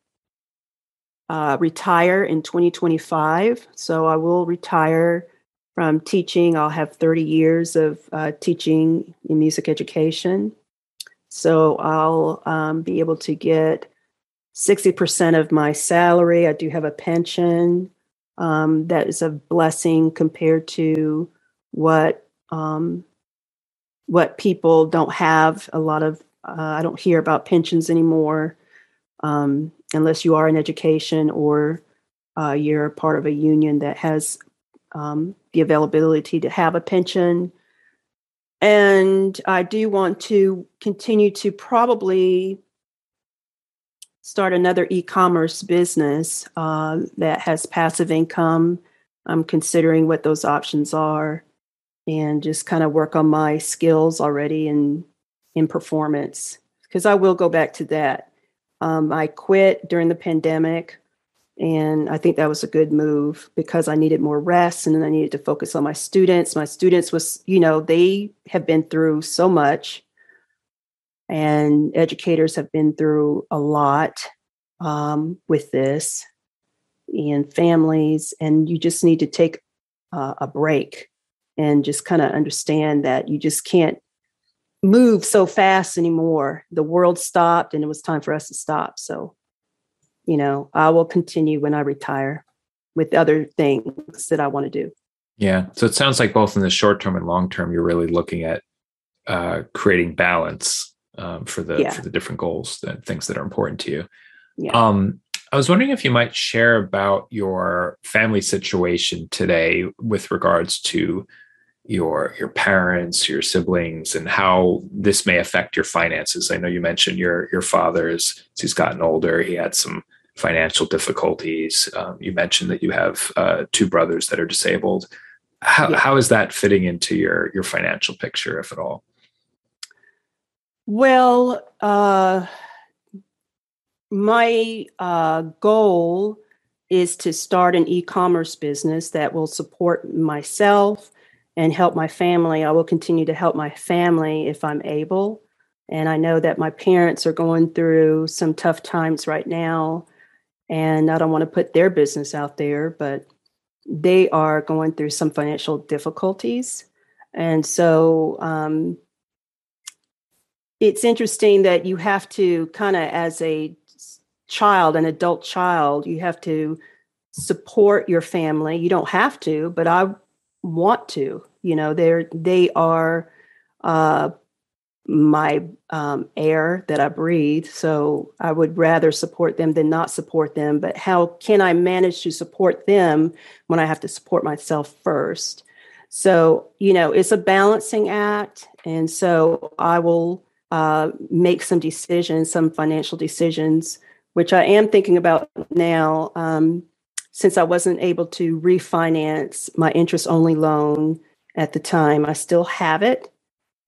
uh, retire in 2025. So I will retire from teaching. I'll have 30 years of uh, teaching in music education. So I'll um, be able to get 60% of my salary. I do have a pension. Um, that is a blessing compared to what um, what people don't have. A lot of uh, I don't hear about pensions anymore. Um, unless you are in education or uh, you're part of a union that has um, the availability to have a pension. And I do want to continue to probably start another e commerce business uh, that has passive income. I'm considering what those options are. and just kind of work on my skills already in in performance because I will go back to that. Um, I quit during the pandemic, and I think that was a good move because I needed more rest and then I needed to focus on my students. My students was, you know, they have been through so much, and educators have been through a lot um, with this, and families, and you just need to take uh, a break and just kind of understand that you just can't move so fast anymore. The world stopped and it was time for us to stop. So, you know, I will continue when I retire with other things that I want to do. Yeah. So it sounds like both in the short term and long term, you're really looking at uh, creating balance um, for the yeah. for the different goals, the things that are important to you. Yeah. Um, I was wondering if you might share about your family situation today with regards to your your parents, your siblings, and how this may affect your finances. I know you mentioned your your father's. as he's gotten older, he had some financial difficulties. Um, you mentioned that you have uh, two brothers that are disabled. How yeah. how is that fitting into your your financial picture, if at all? Well, uh, my uh, goal is to start an e-commerce business that will support myself and help my family. I will continue to help my family if I'm able. And I know that my parents are going through some tough times right now. And I don't want to put their business out there, but they are going through some financial difficulties. And so um, it's interesting that you have to kind of, as a child, an adult child, you have to support your family. You don't have to, but I want to. You know, they're they are uh, my um, air that I breathe. So I would rather support them than not support them. But how can I manage to support them when I have to support myself first? So, you know, it's a balancing act. And so I will uh, make some decisions, some financial decisions, which I am thinking about now. Um, since I wasn't able to refinance my interest only loan at the time, I still have it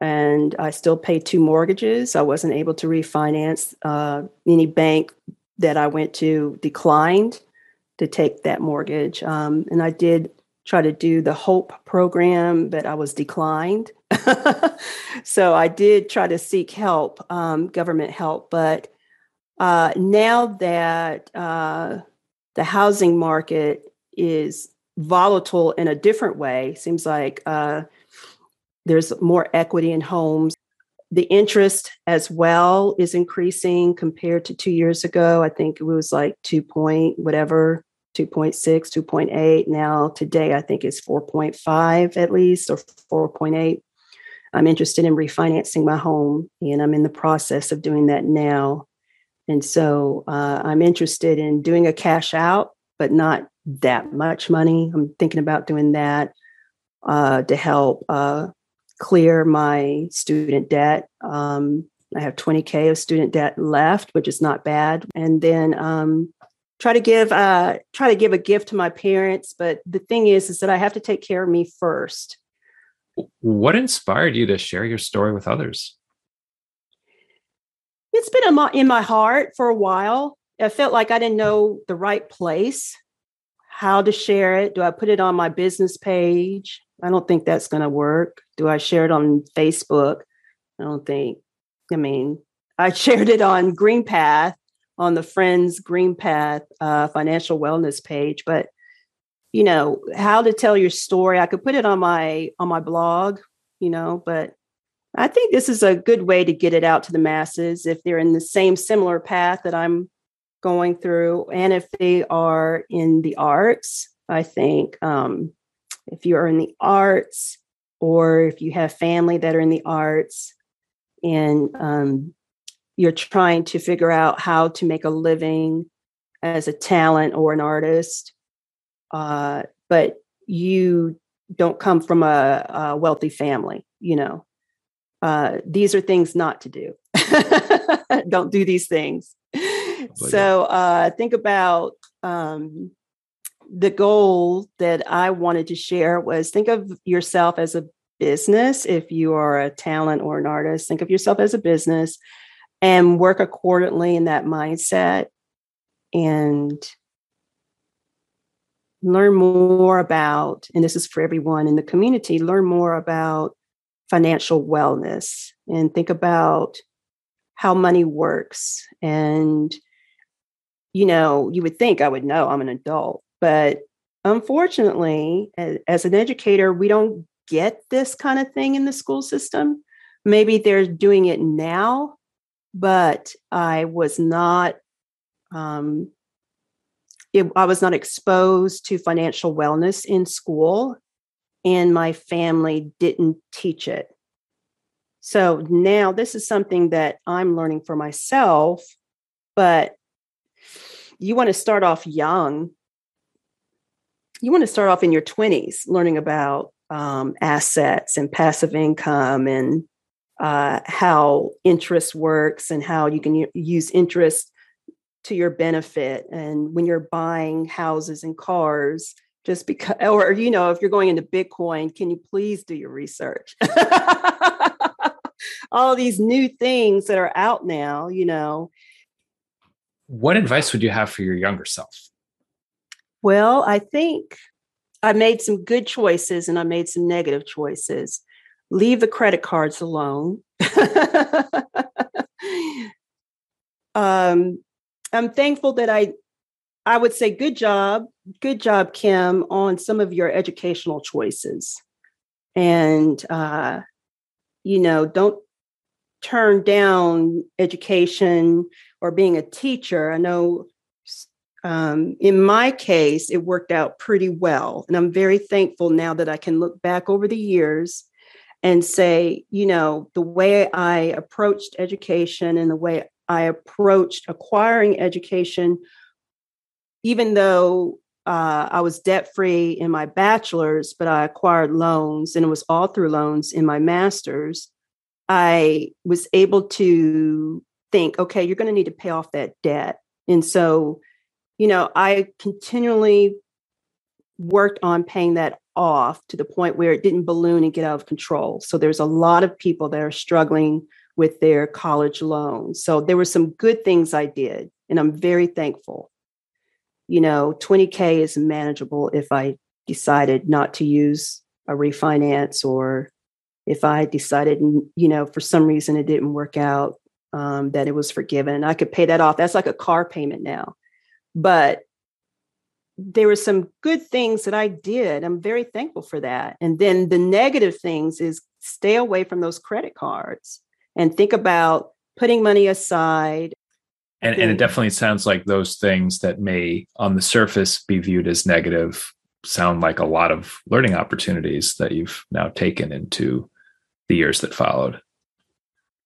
and I still pay two mortgages. I wasn't able to refinance. Uh, any bank that I went to declined to take that mortgage. Um, and I did try to do the HOPE program, but I was declined. so I did try to seek help, um, government help. But uh, now that uh, the housing market is volatile in a different way. Seems like uh, there's more equity in homes. The interest as well is increasing compared to two years ago. I think it was like two point whatever, 2.6, 2.8. Now today I think it's 4.5 at least or 4.8. I'm interested in refinancing my home and I'm in the process of doing that now. And so uh, I'm interested in doing a cash out, but not that much money. I'm thinking about doing that uh, to help uh, clear my student debt. Um, I have 20k of student debt left, which is not bad, and then um, try to give uh, try to give a gift to my parents. But the thing is, is that I have to take care of me first. What inspired you to share your story with others? It's been in my, heart for a while. I felt like I didn't know the right place, how to share it. Do I put it on my business page? I don't think that's going to work. Do I share it on Facebook? I don't think. I mean, I shared it on GreenPath on the Friends GreenPath uh, financial wellness page, but you know how to tell your story. I could put it on my on my blog, you know, but I think this is a good way to get it out to the masses if they're in the same similar path that I'm going through, and if they are in the arts. I think um, if you are in the arts, or if you have family that are in the arts, and um, you're trying to figure out how to make a living as a talent or an artist, uh, but you don't come from a, a wealthy family, you know, uh, these are things not to do. Don't do these things. So uh, think about um, the goal that I wanted to share was think of yourself as a business. If you are a talent or an artist, think of yourself as a business and work accordingly in that mindset and learn more about, and this is for everyone in the community, learn more about financial wellness and think about how money works. And, you know, you would think I would know I'm an adult, but unfortunately, as, an educator, we don't get this kind of thing in the school system. Maybe they're doing it now, but I was not um, it, I was not exposed to financial wellness in school, and my family didn't teach it. So now this is something that I'm learning for myself, but you want to start off young. You want to start off in your 20s learning about um, assets and passive income and uh, how interest works and how you can use interest to your benefit. And when you're buying houses and cars, just because, or, you know, if you're going into Bitcoin, can you please do your research? All these new things that are out now, you know. What advice would you have for your younger self? Well, I think I made some good choices and I made some negative choices. Leave the credit cards alone. um, I'm thankful that I I would say good job, good job, Kim, on some of your educational choices. And uh, you know, don't turn down education or being a teacher. I know um, in my case, it worked out pretty well. And I'm very thankful now that I can look back over the years and say, you know, the way I approached education and the way I approached acquiring education, even though uh, I was debt free in my bachelor's, but I acquired loans and it was all through loans in my master's. I was able to think, okay, you're going to need to pay off that debt. And so, you know, I continually worked on paying that off to the point where it didn't balloon and get out of control. So there's a lot of people that are struggling with their college loans. So there were some good things I did, and I'm very thankful. You know, 20K is manageable if I decided not to use a refinance or if I decided, you know, for some reason it didn't work out, um, that it was forgiven. I could pay that off. That's like a car payment now. But there were some good things that I did. I'm very thankful for that. And then the negative things is stay away from those credit cards and think about putting money aside. And, and it definitely sounds like those things that may on the surface be viewed as negative sound like a lot of learning opportunities that you've now taken into the years that followed.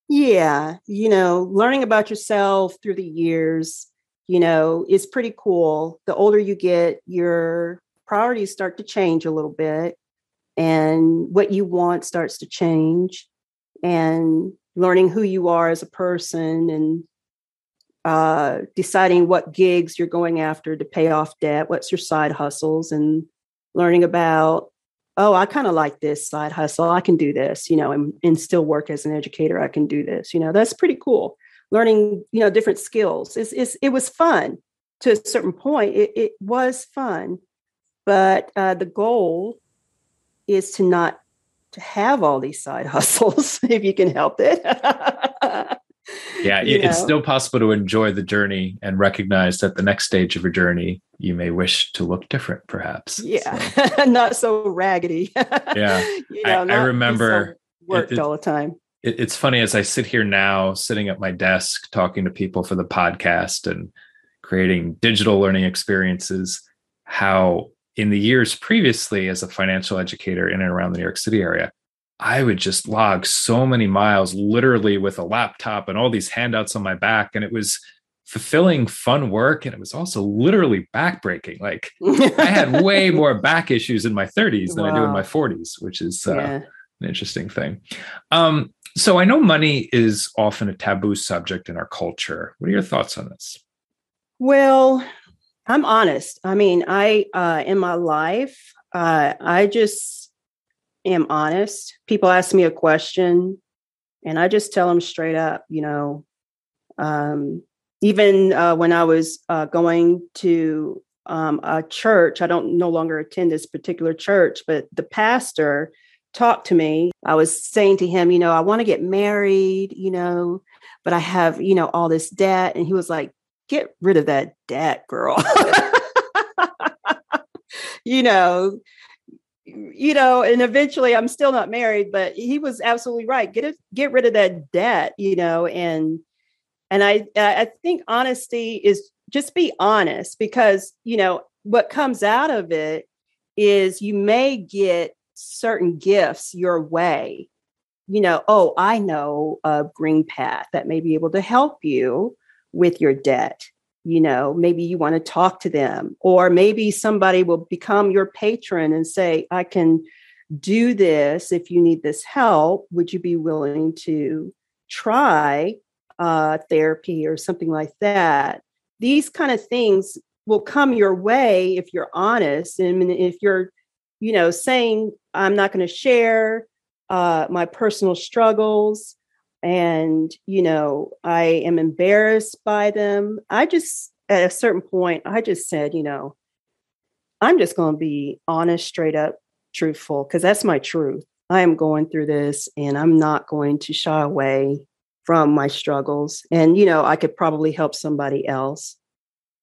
Yeah, you know, learning about yourself through the years, you know, is pretty cool. The older you get, your priorities start to change a little bit and what you want starts to change. And learning who you are as a person and uh, deciding what gigs you're going after to pay off debt, what's your side hustles, and learning about, oh, I kind of like this side hustle. I can do this, you know, and, and still work as an educator. I can do this, you know, that's pretty cool. Learning, you know, different skills. It's, it's, it was fun to a certain point. It, it was fun, but uh, the goal is to not to have all these side hustles if you can help it. yeah, you it's know? still possible to enjoy the journey and recognize that the next stage of your journey you may wish to look different, perhaps. Yeah, so. not so raggedy. yeah, you know, I, I, remember so worked it, it, all the time. It, it's funny as I sit here now, sitting at my desk, talking to people for the podcast and creating digital learning experiences. How in the years previously as a financial educator in and around the New York City area, I would just log so many miles literally with a laptop and all these handouts on my back. And it was fulfilling fun work. And it was also literally backbreaking. Like I had way more back issues in my 30s than wow. I do in my 40s, which is uh, yeah. an interesting thing. Um, so I know money is often a taboo subject in our culture. What are your thoughts on this? Well, I'm honest. I mean, I uh, in my life, uh, I just am honest. People ask me a question and I just tell them straight up, you know, um, even uh, when I was uh, going to um, a church, I don't no longer attend this particular church, but the pastor talked to me. I was saying to him, you know, I want to get married, you know, but I have, you know, all this debt. And he was like, get rid of that debt, girl. you know, you know, and eventually I'm still not married, but he was absolutely right. Get it, get rid of that debt, you know, and and I I think honesty is just be honest because you know what comes out of it is you may get certain gifts your way. You know, oh, I know a GreenPath that may be able to help you with your debt you know maybe you want to talk to them or maybe somebody will become your patron and say i can do this if you need this help. Would you be willing to try uh, therapy or something like that? These kind of things will come your way if you're honest and if you're you know saying i'm not going to share uh, my personal struggles and you know i am embarrassed by them. I just at a certain point i just said you know i'm just going to be honest straight up truthful because that's my truth. I am going through this and i'm not going to shy away from my struggles and you know i could probably help somebody else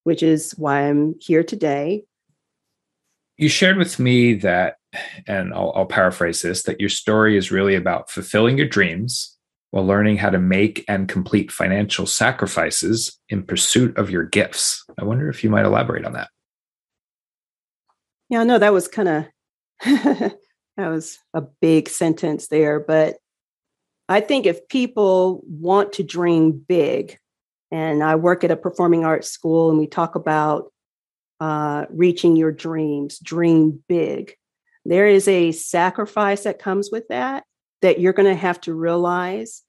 which is why i'm here today. You shared with me that and I'll, I'll paraphrase this that your story is really about fulfilling your dreams while learning how to make and complete financial sacrifices in pursuit of your gifts. I wonder if you might elaborate on that. Yeah, no, that was kind of that was a big sentence there, but I think if people want to dream big, and I work at a performing arts school, and we talk about uh, reaching your dreams, dream big. There is a sacrifice that comes with that that you're going to have to realize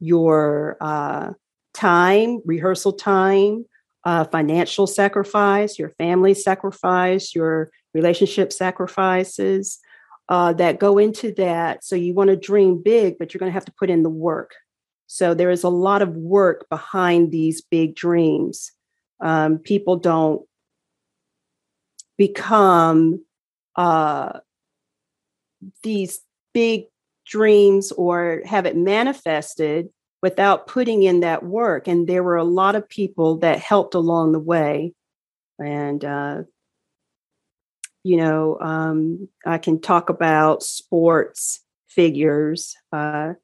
your uh, time, rehearsal time, uh, financial sacrifice, your family sacrifice, your relationship sacrifices uh, that go into that. So you want to dream big, but you're going to have to put in the work. So there is a lot of work behind these big dreams. Um, people don't become uh, these big dreams or have it manifested without putting in that work. And there were a lot of people that helped along the way. And, uh, you know, um, I can talk about sports figures, uh,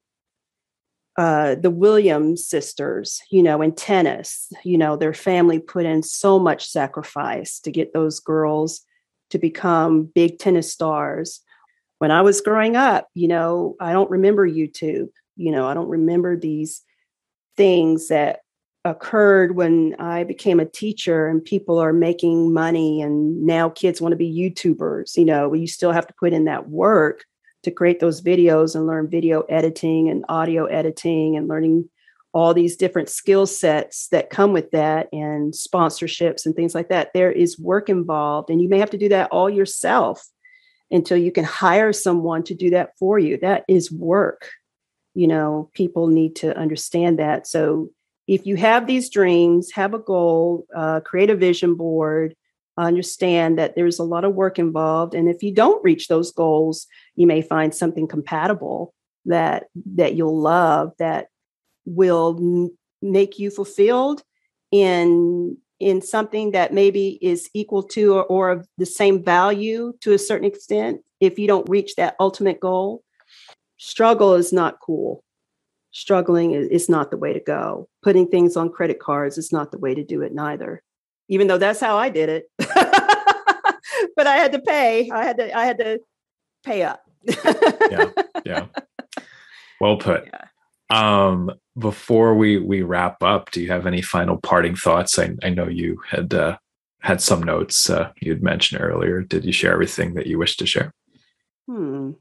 uh, the Williams sisters, you know, in tennis, you know, their family put in so much sacrifice to get those girls to become big tennis stars when I was growing up, you know, I don't remember YouTube. You know, I don't remember these things that occurred when I became a teacher and people are making money and now kids want to be YouTubers. You know, you still have to put in that work to create those videos and learn video editing and audio editing and learning all these different skill sets that come with that and sponsorships and things like that. There is work involved, and you may have to do that all yourself until you can hire someone to do that for you. That is work. You know, people need to understand that. So if you have these dreams, have a goal, uh, create a vision board, understand that there's a lot of work involved. And if you don't reach those goals, you may find something compatible that that you'll love that will m- make you fulfilled in in something that maybe is equal to or, or of the same value to a certain extent if you don't reach that ultimate goal struggle is not cool. Struggling is, is not the way to go. Putting things on credit cards is not the way to do it neither. Even though that's how i did it. But i had to pay. I had to i had to pay up. Yeah yeah. Well put. Yeah. Um, before we we wrap up, do you have any final parting thoughts? I, I know you had uh, had some notes uh, you'd mentioned earlier. Did you share everything that you wish to share? Hmm.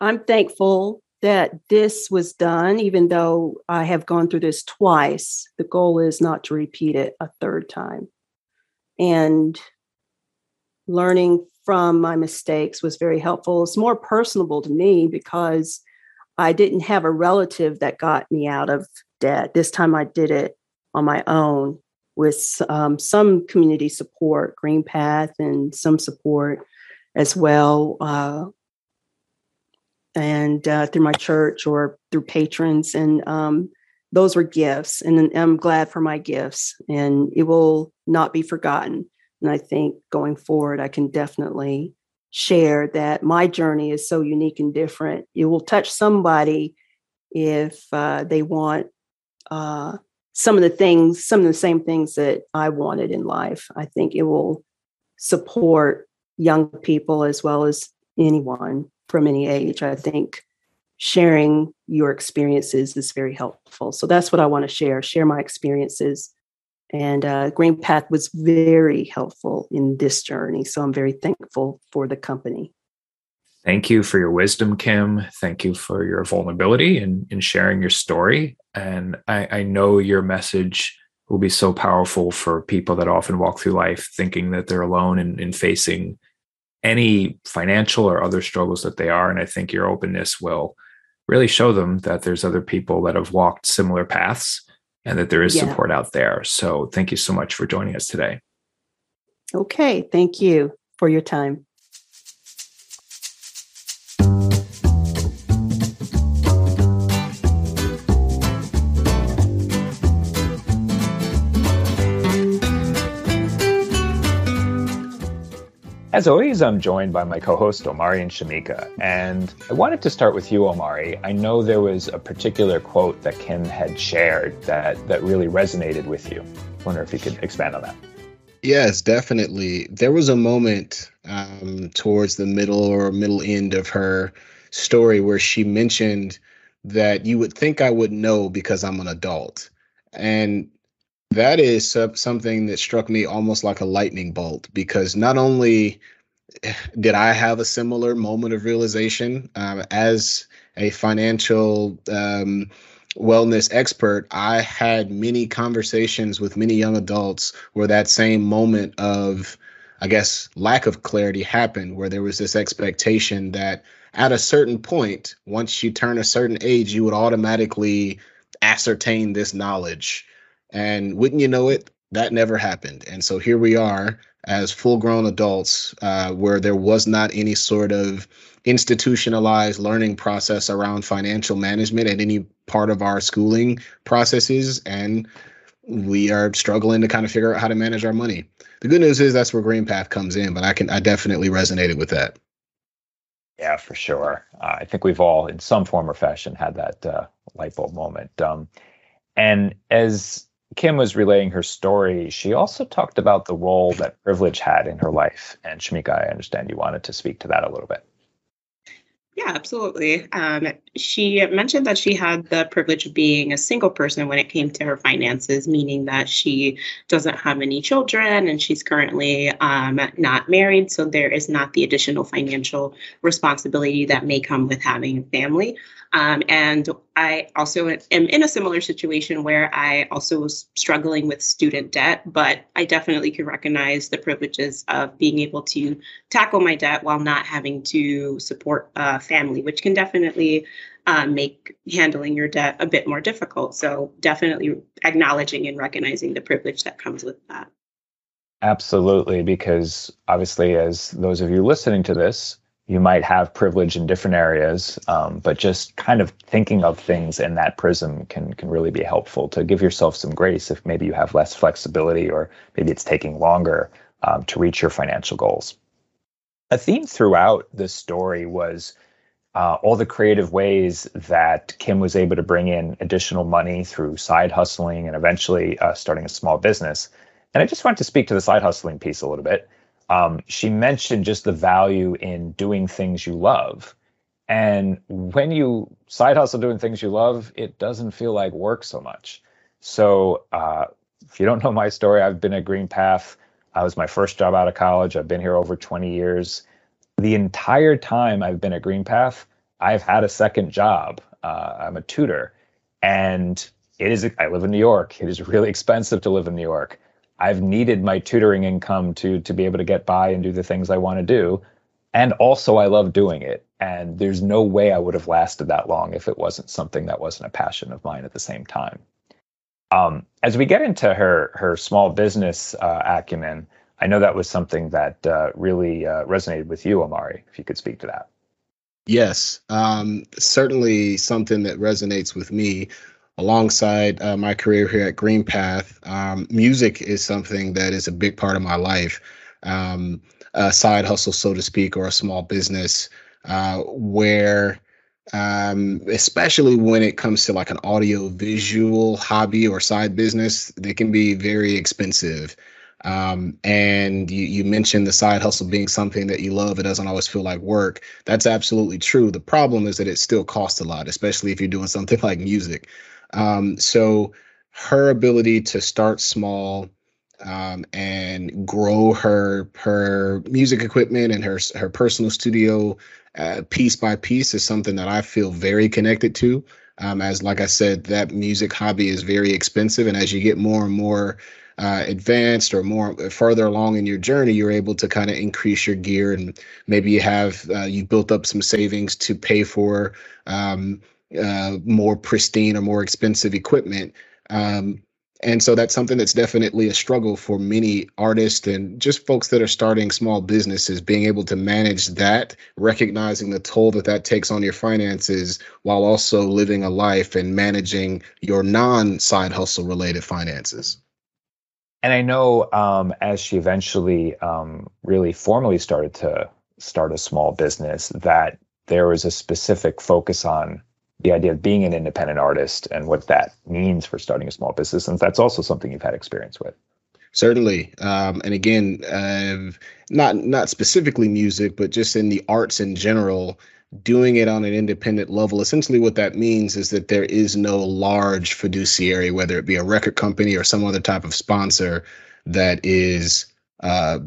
I'm thankful that this was done, even though I have gone through this twice. The goal is not to repeat it a third time. And learning from my mistakes was very helpful. It's more personable to me because I didn't have a relative that got me out of debt. This time I did it on my own with um, some community support, GreenPath, and some support as well, uh, and uh, through my church or through patrons. And um, those were gifts, and I'm glad for my gifts, and it will not be forgotten. And I think going forward, I can definitely share that my journey is so unique and different. It will touch somebody if uh, they want uh, some of the things, some of the same things that I wanted in life. I think it will support young people as well as anyone from any age. I think sharing your experiences is very helpful. So that's what I want to share, share my experiences. And uh, GreenPath was very helpful in this journey. So I'm very thankful for the company. Thank you for your wisdom, Kim. Thank you for your vulnerability in, in sharing your story. And I, I know your message will be so powerful for people that often walk through life thinking that they're alone and, in facing any financial or other struggles that they are. And I think your openness will really show them that there's other people that have walked similar paths and that there is yeah. support out there. So thank you so much for joining us today. Okay. Thank you for your time. As always, I'm joined by my co host, Omari and Shamika. And I wanted to start with you, Omari. I know there was a particular quote that Kim had shared that, that really resonated with you. I wonder if you could expand on that. Yes, definitely. There was a moment um, towards the middle or middle end of her story where she mentioned that you would think I would know because I'm an adult. And that is something that struck me almost like a lightning bolt because not only did I have a similar moment of realization um, as a financial um, wellness expert, I had many conversations with many young adults where that same moment of, I guess, lack of clarity happened, where there was this expectation that at a certain point, once you turn a certain age, you would automatically ascertain this knowledge and wouldn't you know it, that never happened. And so here we are as full grown adults, uh, where there was not any sort of institutionalized learning process around financial management at any part of our schooling processes. And we are struggling to kind of figure out how to manage our money. The good news is that's where GreenPath comes in, but I can I definitely resonated with that. Yeah, for sure. Uh, I think we've all, in some form or fashion, had that uh, light bulb moment. Um, and as Kim was relaying her story, she also talked about the role that privilege had in her life. And Shamika, I understand you wanted to speak to that a little bit. Yeah, absolutely. Um, she mentioned that she had the privilege of being a single person when it came to her finances, meaning that she doesn't have any children and she's currently um, not married. So there is not the additional financial responsibility that may come with having a family. Um, and I also am in a similar situation where I also was struggling with student debt, but I definitely can recognize the privileges of being able to tackle my debt while not having to support a family, which can definitely uh, make handling your debt a bit more difficult. So, definitely acknowledging and recognizing the privilege that comes with that. Absolutely, because obviously, as those of you listening to this, you might have privilege in different areas, um, but just kind of thinking of things in that prism can can really be helpful to give yourself some grace if maybe you have less flexibility or maybe it's taking longer um, to reach your financial goals. A theme throughout this story was uh, all the creative ways that Kim was able to bring in additional money through side hustling and eventually uh, starting a small business. And I just wanted to speak to the side hustling piece a little bit um, she mentioned just the value in doing things you love. And when you side hustle doing things you love, it doesn't feel like work so much. So, uh, if you don't know my story, I've been at GreenPath. I was my first job out of college. I've been here over 20 years. The entire time I've been at GreenPath, I've had a second job. Uh, I'm a tutor, and it is. I live in New York. It is really expensive to live in New York. I've needed my tutoring income to to be able to get by and do the things I want to do. And also I love doing it. And there's no way I would have lasted that long if it wasn't something that wasn't a passion of mine at the same time. Um, as we get into her her small business uh, acumen, I know that was something that uh, really uh, resonated with you, Omari. If you could speak to that. Yes, um, certainly something that resonates with me. Alongside uh, my career here at GreenPath, um, music is something that is a big part of my life. Um, a side hustle, so to speak, or a small business uh, where um, especially when it comes to like an audio visual hobby or side business, they can be very expensive. Um, and you, you mentioned the side hustle being something that you love. It doesn't always feel like work. That's absolutely true. The problem is that it still costs a lot, especially if you're doing something like music. Um, so her ability to start small um, and grow her her music equipment and her her personal studio uh, piece by piece is something that I feel very connected to. Um, as like I said, that music hobby is very expensive, and as you get more and more uh, advanced or more further along in your journey, you're able to kind of increase your gear, and maybe you have uh, you built up some savings to pay for um, uh, more pristine or more expensive equipment. Um, and so that's something that's definitely a struggle for many artists and just folks that are starting small businesses being able to manage that recognizing the toll that that takes on your finances while also living a life and managing your non side hustle related finances and i know um, as she eventually um, really formally started to start a small business that there was a specific focus on the idea of being an independent artist and what that means for starting a small business. And that's also something you've had experience with. Certainly, um, and again, uh, not not specifically music, but just in the arts in general, doing it on an independent level. Essentially, what that means is that there is no large fiduciary, whether it be a record company or some other type of sponsor, that is uh,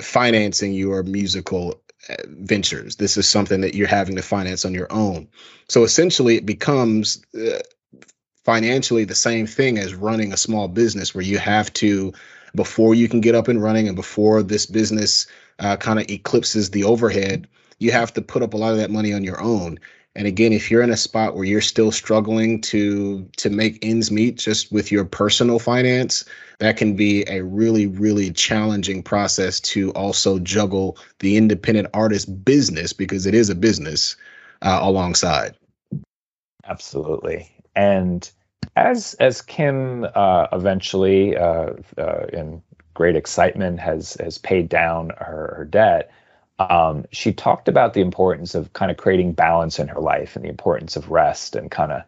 financing your musical ventures. This is something that you're having to finance on your own. So essentially, it becomes uh, financially the same thing as running a small business where you have to, before you can get up and running and before this business uh, kind of eclipses the overhead, you have to put up a lot of that money on your own. And again, if you're in a spot where you're still struggling to to make ends meet just with your personal finance, that can be a really really challenging process to also juggle the independent artist business because it is a business uh, alongside. Absolutely. And as as Kim uh, eventually, uh, uh in great excitement, has has paid down her, her debt, um, she talked about the importance of kind of creating balance in her life and the importance of rest and kind of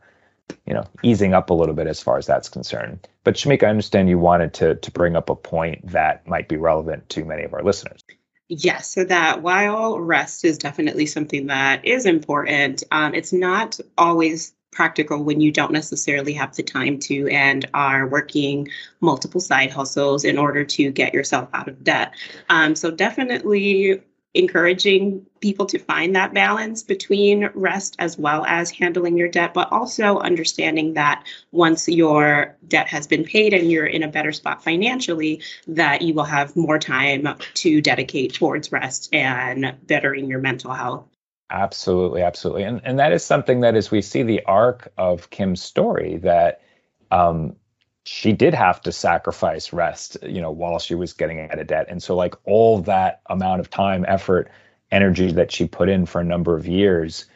you know easing up a little bit as far as that's concerned but shamika i understand you wanted to to bring up a point that might be relevant to many of our listeners Yes, so that while rest is definitely something that is important, um, it's not always practical when you don't necessarily have the time to and are working multiple side hustles in order to get yourself out of debt. Um, so definitely encouraging people to find that balance between rest as well as handling your debt, but also understanding that once your debt has been paid and you're in a better spot financially, that you will have more time to dedicate towards rest and bettering your mental health. Absolutely, absolutely. And and that is something that as we see the arc of Kim's story that um, she did have to sacrifice rest, you know, while she was getting out of debt. And so, like, all that amount of time, effort, energy that she put in for a number of years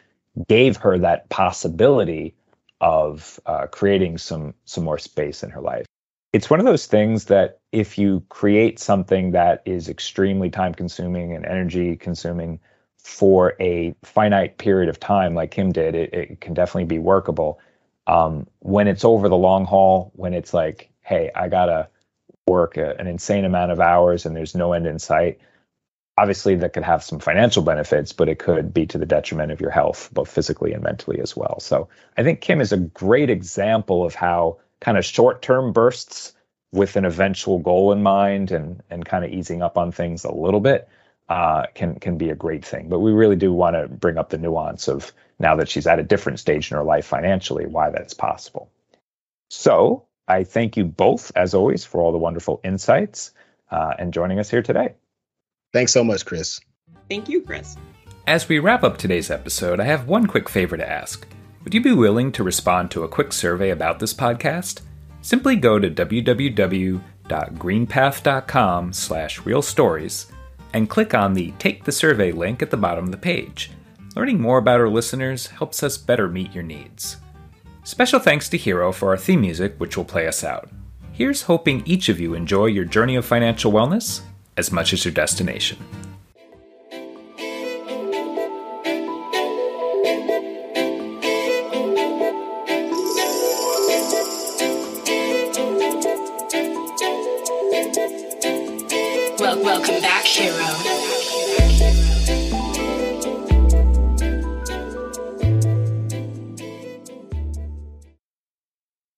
gave her that possibility of uh, creating some some more space in her life. It's one of those things that if you create something that is extremely time consuming and energy consuming for a finite period of time, like Kim did, it, it can definitely be workable um, when it's over the long haul, when it's like, hey, I gotta work a, an insane amount of hours and there's no end in sight, obviously that could have some financial benefits, but it could be to the detriment of your health, both physically and mentally as well. So I think Kim is a great example of how kind of short term bursts with an eventual goal in mind and and kind of easing up on things a little bit uh, can can be a great thing. But we really do want to bring up the nuance of now that she's at a different stage in her life financially, why that's possible. So I thank you both, as always, for all the wonderful insights uh, and joining us here today. Thanks so much, Chris. Thank you, Chris. As we wrap up today's episode, I have one quick favor to ask. Would you be willing to respond to a quick survey about this podcast? Simply go to www.greenpath.com slash real stories and click on the Take the Survey link at the bottom of the page. Learning more about our listeners helps us better meet your needs. Special thanks to Hero for our theme music, which will play us out. Here's hoping each of you enjoy your journey of financial wellness as much as your destination. Welcome back, hero.